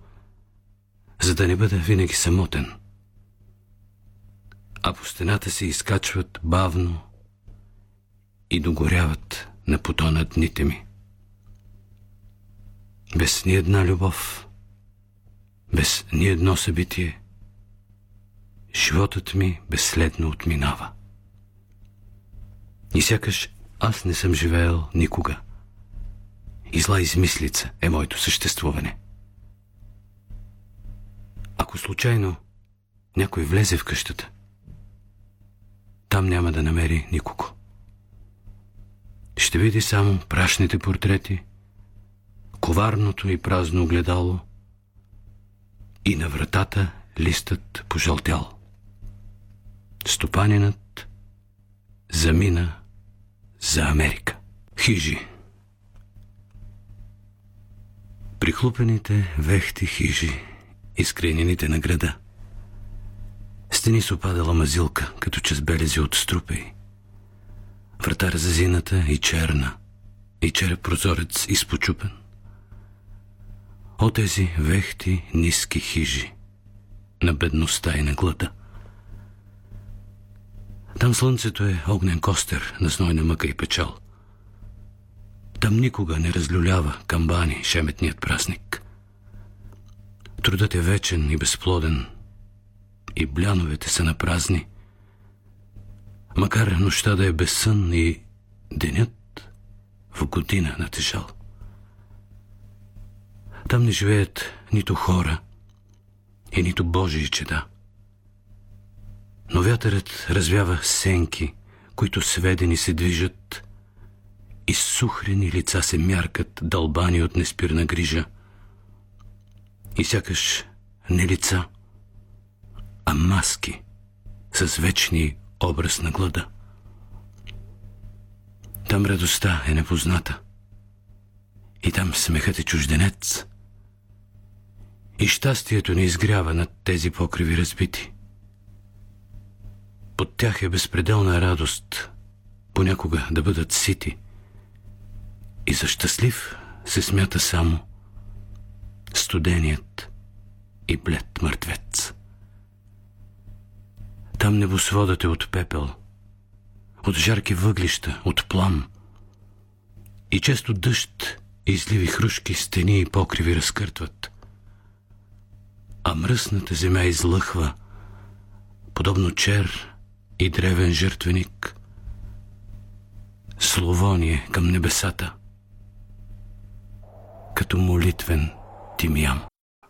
за да не бъда винаги самотен – а по стената се изкачват бавно и догоряват на потона дните ми. Без ни една любов, без ни едно събитие, животът ми безследно отминава. И сякаш аз не съм живеел никога. И зла измислица е моето съществуване. Ако случайно някой влезе в къщата – там няма да намери никого. Ще види само прашните портрети, коварното и празно огледало и на вратата листът пожълтял. Стопанинът замина за Америка. Хижи. Прихлупените вехти хижи, изкренените на града – стени с опадала мазилка, като че с белези от струпи. Врата разазината и черна, и череп прозорец изпочупен. О тези вехти ниски хижи на бедността и на глада. Там слънцето е огнен костер на знойна мъка и печал. Там никога не разлюлява камбани шеметният празник. Трудът е вечен и безплоден – и бляновете са на празни. Макар нощта да е безсън и денят в година натежал. Там не живеят нито хора и нито Божии чеда. Но вятърът развява сенки, които сведени се движат и сухрени лица се мяркат, дълбани от неспирна грижа. И сякаш не лица, а маски с вечни образ на глада. Там радостта е непозната. И там смехът е чужденец. И щастието не изгрява над тези покриви разбити. Под тях е безпределна радост понякога да бъдат сити. И за щастлив се смята само студеният и блед мъртвец. Там небосводът е от пепел, от жарки въглища, от плам. И често дъжд изливи хрушки стени и покриви разкъртват. А мръсната земя излъхва, подобно чер и древен жертвеник. Словоние към небесата, като молитвен тимям.